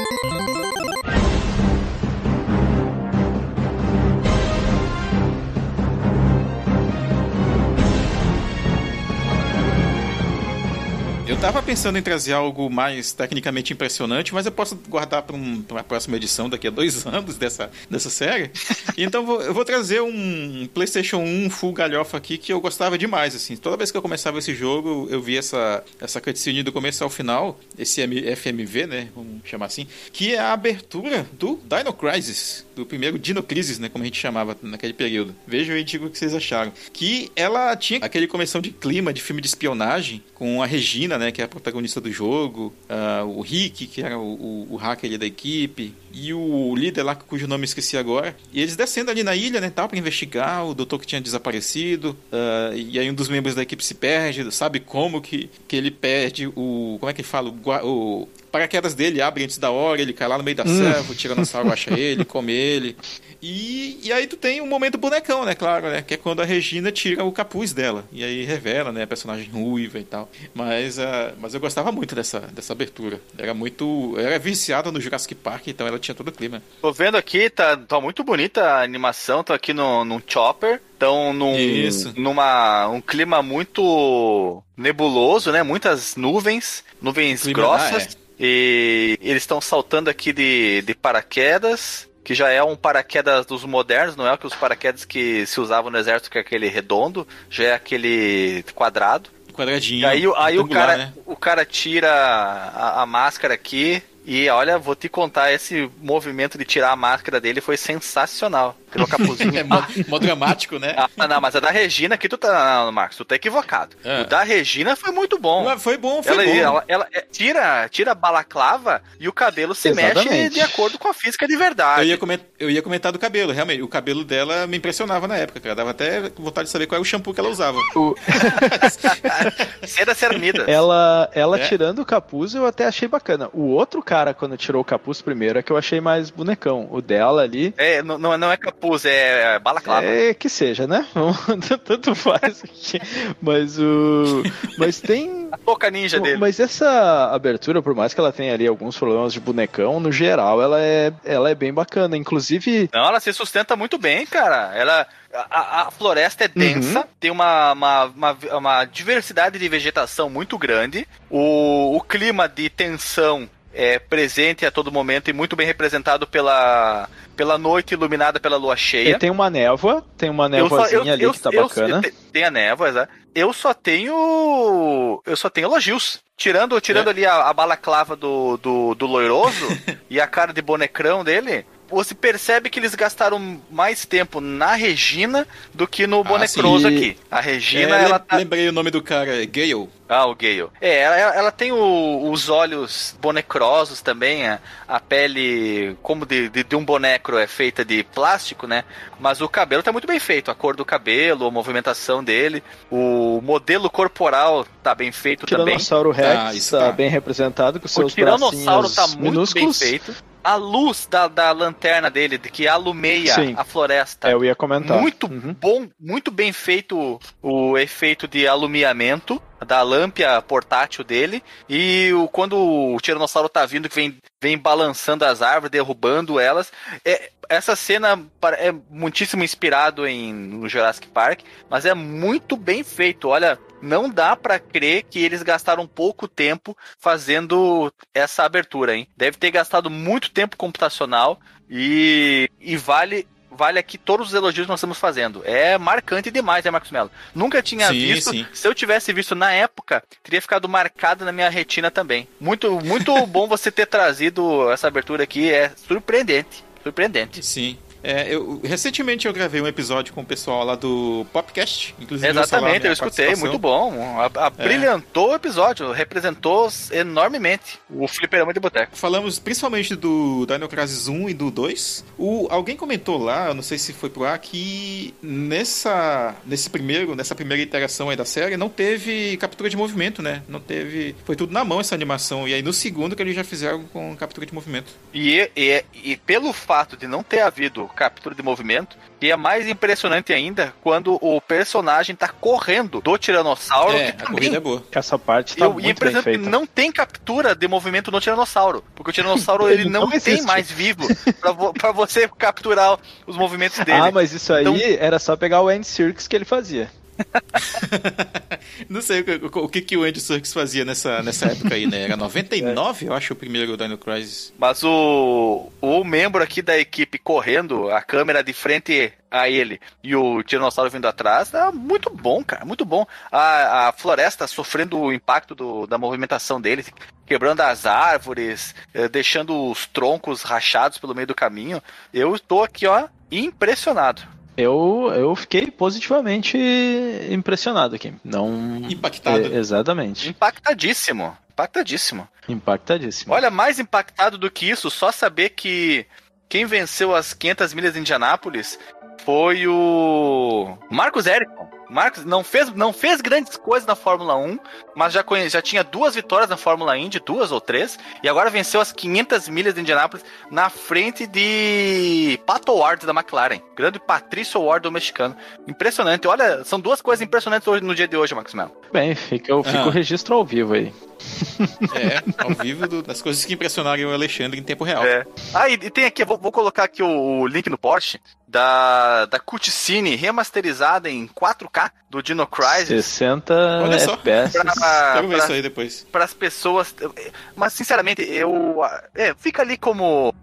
Eu tava pensando em trazer algo mais tecnicamente impressionante, mas eu posso guardar para um, uma próxima edição daqui a dois [laughs] anos dessa, dessa série. Então vou- eu vou trazer um PlayStation 1 full galhofa aqui que eu gostava demais. Assim, toda vez que eu começava esse jogo, eu via essa essa cutscene do começo ao final, esse FMV, né, vamos chamar assim, que é a abertura do Dino Crisis, do primeiro Dino Crisis, né, como a gente chamava naquele período. Vejam e digam o que vocês acharam. Que ela tinha aquele começão de clima de filme de espionagem com a Regina, né, que é a protagonista do jogo, ah, o Rick, que era o, o, hacker ali da equipe, e o líder lá, cujo nome eu esqueci agora. E eles descendo ali na ilha, né, tal, pra investigar o doutor que tinha desaparecido. ah, e aí um dos membros da equipe se perde, sabe como que, que ele perde o. Como é que ele fala? O, o paraquedas dele abre antes da hora, ele cai lá no meio da selva, o tiranossauro acha ele, come ele. E, e aí tu tem um momento bonecão, né, claro, né? Que é quando a Regina tira o capuz dela. E aí revela, né, a personagem ruiva e tal. Mas, ah, mas eu gostava muito dessa, dessa abertura. Era muito. Era viciado no Jurassic Park, então ela tinha todo o clima. Tô vendo aqui, tá, tá muito bonita a animação. Tô aqui no, num chopper. Estão num Isso. numa, um clima muito nebuloso, né? Muitas nuvens, nuvens Clima- grossas. ah, E eles estão saltando aqui de, de paraquedas. Que já é um paraquedas dos modernos, não é que os paraquedas que se usavam no exército, que é aquele redondo, já é aquele quadrado. Quadradinho. E aí, o- aí o, cara, né? o cara tira a, a máscara aqui e olha, vou te contar, esse movimento de tirar a máscara dele foi sensacional. O capuzinho. [laughs] É mó, mó dramático, né? Ah, não, mas a da Regina aqui tu tá. Não, Marcos, tu tá equivocado. É. O da Regina foi muito bom. Mas foi bom, foi Ela, bom. ela, ela- é, tira, tira a balaclava e o cabelo se mexe Exatamente. de acordo com a física de Eu verdade. ia, comentar, eu ia comentar do cabelo, realmente. O cabelo dela me impressionava na época, cara. Dava até vontade de saber qual é o shampoo que ela usava. O- [laughs] Seda ceramida. ela ela É. tirando o capuz eu até achei bacana. O outro cara, quando tirou o capuz primeiro, é que eu achei mais bonecão. O dela ali. É, não, não não é capuz, é balaclava. É que seja, né? [laughs] Tanto faz. Mas o. Mas tem. A toca ninja dele. Mas essa abertura, por mais que ela tenha ali alguns problemas de bonecão, no geral ela é, ela é bem bacana. Inclusive, Não, ela se sustenta muito bem, cara. Ela. A, a floresta é Uhum. densa, tem uma, uma, uma, uma diversidade de vegetação muito grande. O, o clima de tensão é presente a todo momento e muito bem representado pela, pela noite iluminada pela lua cheia. ele tem uma névoa, tem uma névoazinha ali eu- que tá eu- bacana. eu te- Tem a névoa, exato. Eu só tenho. Eu só tenho elogios. Tirando, tirando É. ali a, a balaclava do, do, do loiroso [laughs] e a cara de bonecrão dele, você percebe que eles gastaram mais tempo na Regina do que no bonecroso sim. aqui. A Regina, É, ela tá. Lembrei o nome do cara, Gale. Ah, o Gale. É, ela, ela tem o- os olhos bonecrosos também, a, a pele como de, de, de um bonecro é feita de plástico, né? Mas o cabelo tá muito bem feito, a cor do cabelo, a movimentação dele, o modelo corporal tá bem feito O também. Tiranossauro Rex Ah, isso tá tá. bem representado com O seus tiranossauro bracinhos tá muito minúsculos. bem feito. A luz da, da lanterna dele, de que alumeia Sim. a floresta. É, eu ia comentar. Muito Uhum. bom, muito bem feito o efeito de alumiamento da lâmpada portátil dele. E o, quando o Tiranossauro tá vindo, que vem, vem balançando as árvores, derrubando elas. É, essa cena é muitíssimo inspirado em no Jurassic Park, mas é muito bem feito. Olha, não dá pra crer que eles gastaram pouco tempo fazendo essa abertura, hein? Deve ter gastado muito tempo computacional e, e vale vale aqui todos os elogios que nós estamos fazendo. É marcante demais, né, Marcos Mello? Nunca tinha Sim, visto. sim. Se eu tivesse visto na época, teria ficado marcado na minha retina também. Muito, muito [laughs] bom você ter trazido essa abertura aqui. É surpreendente. Surpreendente. Sim. É, eu, recentemente eu gravei um episódio com o pessoal lá do Popcast. Inclusive Exatamente, eu escutei, muito bom. Abrilhantou é. o episódio, representou enormemente o fliperama de boteco. Falamos principalmente do Dino Crisis 1 e do 2. O, alguém comentou lá, eu não sei se foi pro ar, que nessa, nesse primeiro, nessa primeira iteração aí da série, não teve captura de movimento, né? Não teve. Foi tudo na mão essa animação. E aí no segundo que eles já fizeram com captura de movimento. E, e, e pelo fato de não ter havido captura de movimento, e é mais impressionante ainda quando o personagem tá correndo do Tiranossauro. É, que a corrida é boa. Essa parte tá eu, muito e, bem feita. não tem captura de movimento no Tiranossauro, porque o Tiranossauro [laughs] ele, ele não, não tem mais vivo pra, vo pra, você capturar os movimentos dele. Ah, mas isso aí então... era só pegar o End Circus que ele fazia. [laughs] não sei o, o, que, que o Andy Serkis fazia nessa, nessa época aí, né? Era 99, é. eu acho, o primeiro Dino Crisis. Mas o, o membro aqui da equipe correndo, a câmera de frente a ele e o Tiranossauro vindo atrás, tá muito bom, cara, muito bom. A, a floresta sofrendo o impacto do, da movimentação dele, quebrando as árvores, eh, deixando os troncos rachados pelo meio do caminho. Eu estou aqui, ó, impressionado. Eu, eu fiquei positivamente impressionado aqui. Não. Impactado. É, exatamente. Impactadíssimo. Impactadíssimo. Impactadíssimo. Olha, mais impactado do que isso, só saber que quem venceu as 500 milhas de Indianápolis foi o Marcos Ericsson. Marcos não fez, não fez grandes coisas na Fórmula 1, mas já, conhe, já tinha duas vitórias na Fórmula Indy, duas ou três, e agora venceu as 500 milhas de Indianápolis na frente de Pato Ward da McLaren. Grande Patrício Ward do mexicano. Impressionante. Olha, são duas coisas impressionantes hoje, no dia de hoje, Max Mel. Bem, fica, fica ah. o registro ao vivo aí. É, ao vivo do, das coisas que impressionaram o Alexandre em tempo real. É. Ah, e, e tem aqui, vou, vou, colocar aqui o, o, link no Porsche da, da cutscene remasterizada em 4K do Dino Crisis. 60 Olha só. FPS. Pra, ver isso aí depois. Para as pessoas. Mas, sinceramente, eu. É, fica ali como.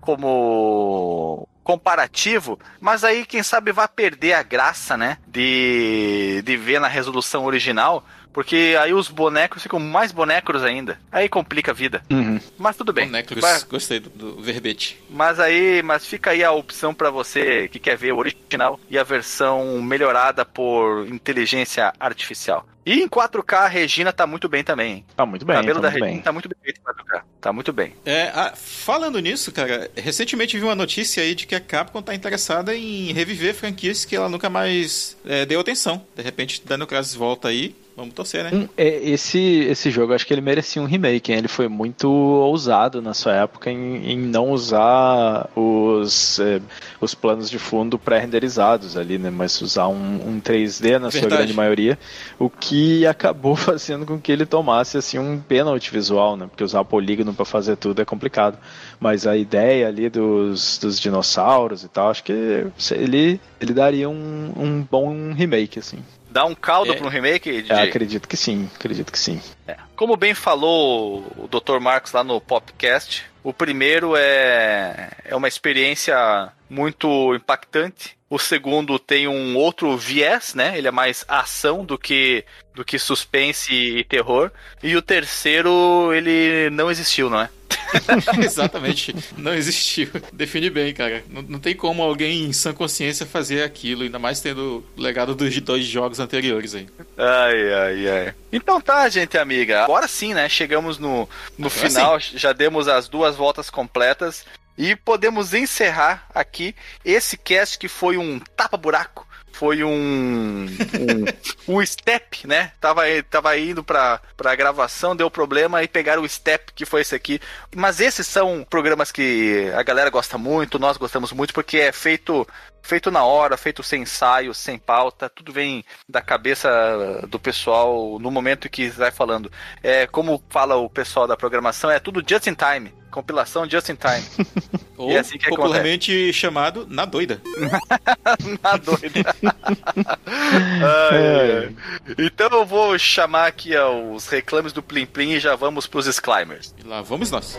Como comparativo, mas aí quem sabe vai perder a graça, né, de, de ver na resolução original, porque aí os bonecos ficam mais bonecos ainda. Aí complica a vida. Uhum. Mas tudo bem. Bonecos, mas, gostei do, do, verbete. Mas aí, mas fica aí a opção para você que quer ver o original e a versão melhorada por inteligência artificial. E em 4K a Regina tá muito bem também. Tá muito bem. O cabelo tá da Regina bem. tá muito bem feito em 4K. Tá muito bem. É, ah, falando nisso, cara, recentemente vi uma notícia aí de que a Capcom tá interessada em reviver franquias que ela nunca mais é, deu atenção. De repente, Daniel Crisis volta aí Vamos torcer, né? Um, é, esse, esse jogo, acho que ele merecia um remake. Hein? Ele foi muito ousado na sua época em, em não usar os, é, os planos de fundo pré-renderizados ali, né? Mas usar um, um 3D na Verdade. sua grande maioria, o que acabou [laughs] fazendo com que ele tomasse assim um pênalti visual, né? Porque usar polígono para fazer tudo é complicado. Mas a ideia ali dos, dos dinossauros e tal, acho que ele, ele daria um, um bom remake, assim. Dá um caldo é, para um remake? É, acredito que sim, acredito que sim. É. Como bem falou o Dr. Marcos lá no Popcast, o primeiro é, é uma experiência muito impactante. O segundo tem um outro viés, né? Ele é mais ação do que do que suspense e terror. E o terceiro, ele não existiu, não é? [laughs] Exatamente. Não existiu. Define bem, cara. Não, não, tem como alguém em sã consciência fazer aquilo, ainda mais tendo o legado dos dois jogos anteriores aí. Ai, ai, ai. Então tá, gente amiga. Agora sim, né? Chegamos no, no final, sim. já demos as duas voltas completas. E podemos encerrar aqui esse cast que foi um tapa-buraco foi um, um, [laughs] um step, né? Tava, tava indo pra, pra gravação, deu problema e pegaram o step, que foi esse aqui. Mas esses são programas que a galera gosta muito, nós gostamos muito, porque é feito feito na hora, feito sem ensaio, sem pauta, tudo vem da cabeça do pessoal no momento que vai falando. É como fala o pessoal da programação, é tudo just in time. Compilação just in time. Ou [laughs] é assim popularmente acontece. chamado Na Doida. [laughs] na Doida. é. Então eu vou chamar aqui os reclames do Plim Plim e já vamos pros Exclimers. E lá vamos nós.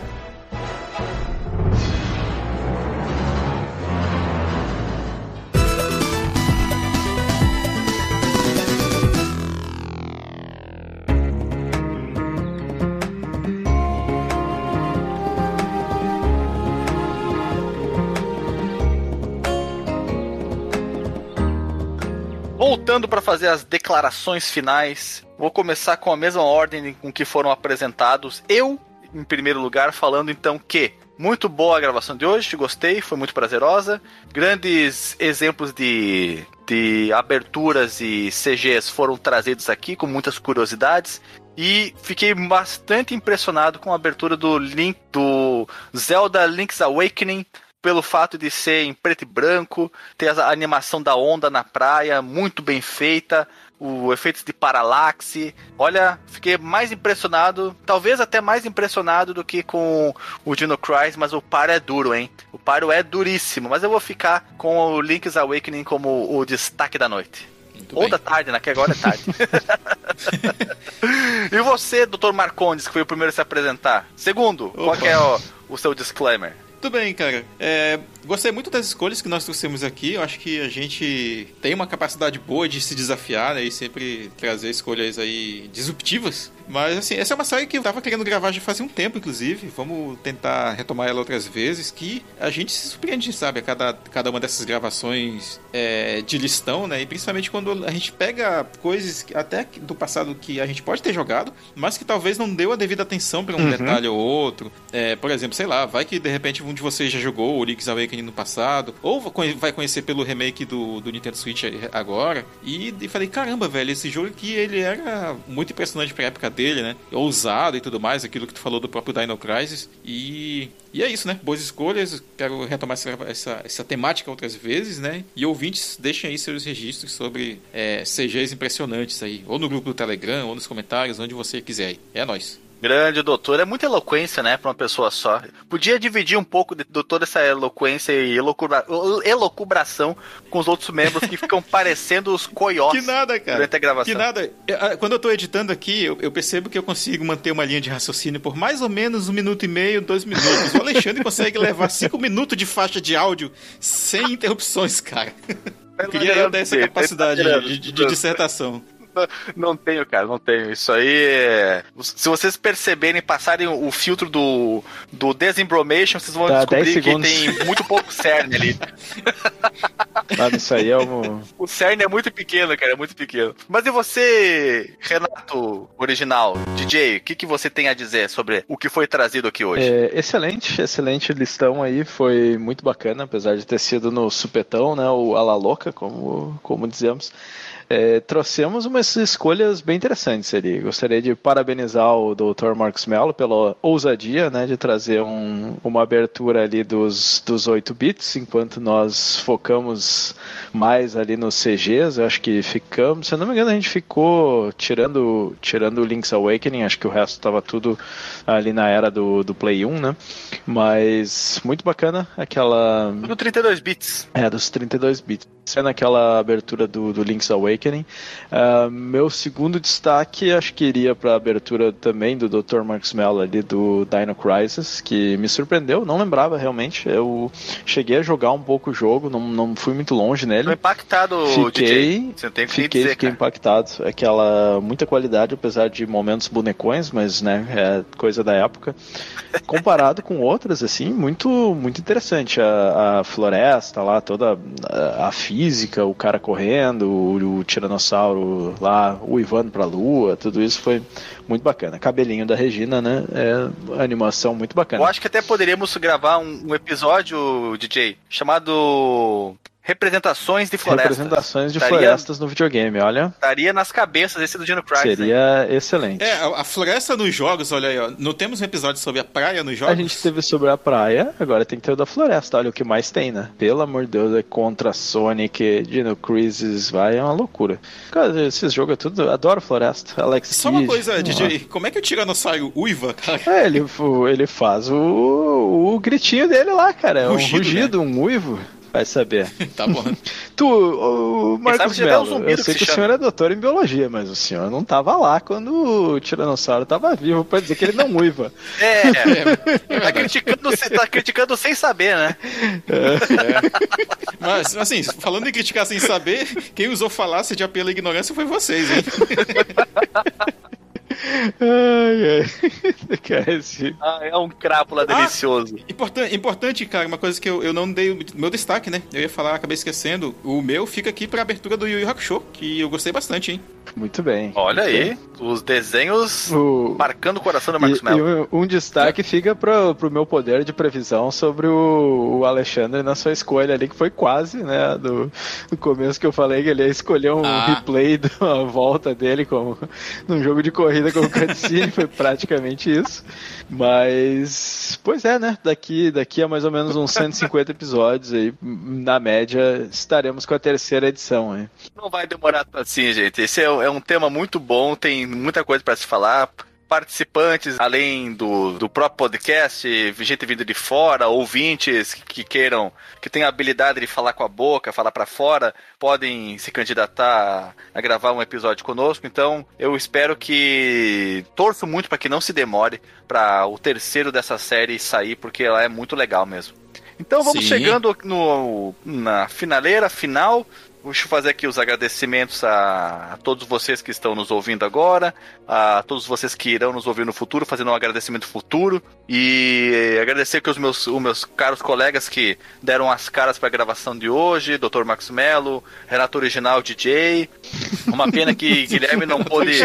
Voltando para fazer as declarações finais, vou começar com a mesma ordem com que foram apresentados. Eu, em primeiro lugar, falando então que muito boa a gravação de hoje, gostei, foi muito prazerosa. Grandes exemplos de, de aberturas e CGs foram trazidos aqui com muitas curiosidades. E fiquei bastante impressionado com a abertura do Link do Zelda Link's Awakening, pelo fato de ser em preto e branco, ter a animação da onda na praia muito bem feita, o efeito de paralaxe. Olha, fiquei mais impressionado, talvez até mais impressionado do que com o Dino Crisis, mas o paro é duro, hein? O paro é duríssimo, mas eu vou ficar com o Link's Awakening como o destaque da noite. Muito Ou bem. da tarde, né? Que agora é tarde. [laughs] e você, Dr. Marcondes, que foi o primeiro a se apresentar? Segundo, qual Opa. que é o, o seu disclaimer? Tudo bem, cara. É, gostei muito das escolhas que nós trouxemos aqui. Eu acho que a gente tem uma capacidade boa de se desafiar né, e sempre trazer escolhas aí disruptivas. Mas, assim, essa é uma série que eu tava querendo gravar já fazia um tempo, inclusive. Vamos tentar retomar ela outras vezes. Que a gente se surpreende, sabe? A cada, cada uma dessas gravações é, de listão, né? E principalmente quando a gente pega coisas até do passado que a gente pode ter jogado, mas que talvez não deu a devida atenção para um detalhe ou outro. É, por exemplo, sei lá, vai que de repente um de vocês já jogou o Link's Awakening no passado, ou vai- conhecer pelo remake do, do Nintendo Switch agora, e, e falei, caramba, velho, esse jogo aqui ele era muito impressionante pra época dele, né? Ousado e tudo mais, aquilo que tu falou do próprio Dino Crisis. E, e é isso, né? Boas escolhas, quero retomar essa, essa, essa temática outras vezes, né? E ouvintes, deixem aí seus registros sobre é, CGs impressionantes aí, ou no grupo do Telegram, ou nos comentários, onde você quiser aí. É nóis. Grande doutor, é muita eloquência, né, pra uma pessoa só. Podia dividir um pouco de, de toda essa eloquência e elocubra, elocubração com os outros membros que ficam [laughs] parecendo os coiotes Que nada, cara. durante a gravação. Que nada. É, ah, Quando eu tô editando aqui, eu, eu percebo que eu consigo manter uma linha de raciocínio por mais ou menos um minuto e meio, dois minutos. O Alexandre consegue levar cinco minutos de faixa de áudio sem interrupções, cara. Eu queria eu dar essa tá capacidade de, de- de dissertação. Não tenho, cara, não tenho. Isso aí é... Se vocês perceberem, passarem o filtro do, do Desembromation, vocês vão Dá descobrir 10 que tem muito pouco cerne ali. [laughs] Mano, isso aí é um. O cerne é muito pequeno, cara, é muito pequeno. Mas e você, Renato, original, DJ, o que, que você tem a dizer sobre o que foi trazido aqui hoje? É, excelente, excelente listão aí, foi muito bacana, apesar de ter sido no supetão, né, o ala louca, como, como dizemos. É, trouxemos umas escolhas bem interessantes ali. Gostaria de parabenizar o Dr. Marcos Mello pela ousadia né, de trazer um- uma abertura ali dos, dos 8 bits, enquanto nós focamos mais ali nos CGs. Eu acho que ficamos, se eu não me engano, a gente ficou tirando, tirando o Link's Awakening, acho que o resto estava tudo ali na era do, do Play 1, né? Mas muito bacana aquela. No 32 bits. É, dos 32 bits. Sendo aquela abertura do, do Link's Awakening. Ah, meu segundo destaque, acho que iria para a abertura também do Dr. Marcos Mello ali do Dino Crisis, que me surpreendeu, não lembrava realmente. Eu cheguei a jogar um pouco o jogo, não, não fui muito longe Tô nele. impactado, Fiquei, DJ. Você tem que fiquei, dizer, fiquei cara. impactado. Aquela muita qualidade, apesar de momentos bonecões, mas né, é coisa da época. [laughs] Comparado com outras, assim, muito, muito interessante. A, a floresta lá, toda a, a física, o cara correndo, o, o tiranossauro lá, uivando pra lua, tudo isso foi muito bacana. Cabelinho da Regina, né? É animação muito bacana. Eu acho que até poderíamos gravar um, um episódio, DJ, chamado Representações de Florestas. Representações de Estaria- florestas no videogame, olha. Estaria nas cabeças esse do Dino Crisis. hein? Seria excelente. É, a, a floresta nos jogos, olha aí, ó. Não temos um episódio sobre a praia nos jogos? A gente teve sobre a praia, agora tem que ter o da floresta. Olha o que mais tem, né? Pelo amor de Deus, é contra Sonic, Dino Crisis, vai, é uma loucura. Cara, esses jogos é tudo. eu Adoro floresta. Alex Só uma Kidd, coisa, vamos DJ, como é que o tiranossauro uiva, cara? É, ele, ele faz o, o gritinho dele lá, cara. É um Rugido, rugido, um uivo. Vai saber. [laughs] Tá bom. Tu, o Marcos um zumbido eu sei que que se o senhor é doutor em biologia, mas o senhor não tava lá quando o tiranossauro tava vivo pra dizer que ele não uiva. [laughs] É, [laughs] tá, criticando, tá criticando sem saber, né? Mas, assim, falando em criticar sem saber, quem usou falácia de apelo à ignorância foi vocês, hein? Ai, ai. [laughs] cara, esse... Ah, é um crápula delicioso. Importante, importante, cara, uma coisa que eu, eu não dei o meu destaque, né? Eu ia falar, acabei esquecendo. O meu fica aqui pra abertura do Yu Yu Hakusho, que eu gostei bastante, hein? Muito bem. Olha Muito aí, bem. os desenhos O... marcando o coração do Marcos Mello. e um, destaque fica pro, pro meu poder de previsão sobre o, o Alexandre na sua escolha ali, que foi quase, né? Do, do começo que eu falei que ele ia escolher um Ah. replay [laughs] da volta dele como num jogo de corrida como cutscene, [laughs] foi praticamente isso. Mas, pois é, né? Daqui, daqui a mais ou menos uns 150 episódios aí, na média, estaremos com a terceira edição aí. Não vai demorar tanto assim, gente. Esse é, é um tema muito bom, tem muita coisa pra se falar. Participantes, além do, do próprio podcast, gente vindo de fora, ouvintes que queiram, que tenham a habilidade de falar com a boca, falar pra fora, podem se candidatar a gravar um episódio conosco. Então, eu espero que torço muito pra que não se demore pra o terceiro dessa série sair, porque ela é muito legal mesmo. Então vamos Sim. chegando no, na finaleira final. Deixa eu fazer aqui os agradecimentos a, a todos vocês que estão nos ouvindo agora, a todos vocês que irão nos ouvir no futuro, fazendo um agradecimento futuro. E agradecer aqui os meus, os meus caros colegas que deram as caras para a gravação de hoje, Dr. Max Mello, Renato Original DJ. Uma pena que [laughs] Guilherme não pôde.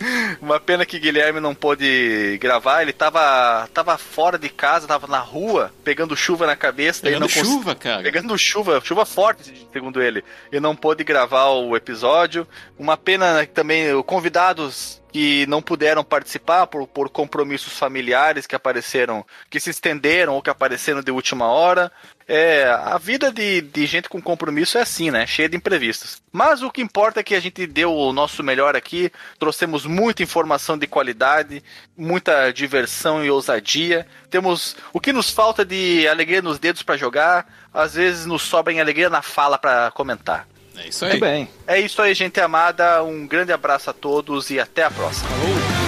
[laughs] Uma pena que Guilherme não pôde gravar, ele tava, tava fora de casa, tava na rua, pegando chuva na cabeça, Pegando não cons- chuva, cara. Pegando chuva, chuva forte, segundo ele. E não pôde gravar o episódio. Uma pena que também os convidados que não puderam participar por, por compromissos familiares que apareceram, que se estenderam ou que apareceram de última hora. É, a vida de, de gente com compromisso é assim, né? Cheia de imprevistos. Mas o que importa é que a gente deu o nosso melhor aqui, trouxemos muita informação de qualidade, muita diversão e ousadia. Temos o que nos falta de alegria nos dedos para jogar, às vezes nos sobra em alegria na fala para comentar. É isso aí. Muito bem. É isso aí, gente amada. Um grande abraço a todos e até a próxima. Falou.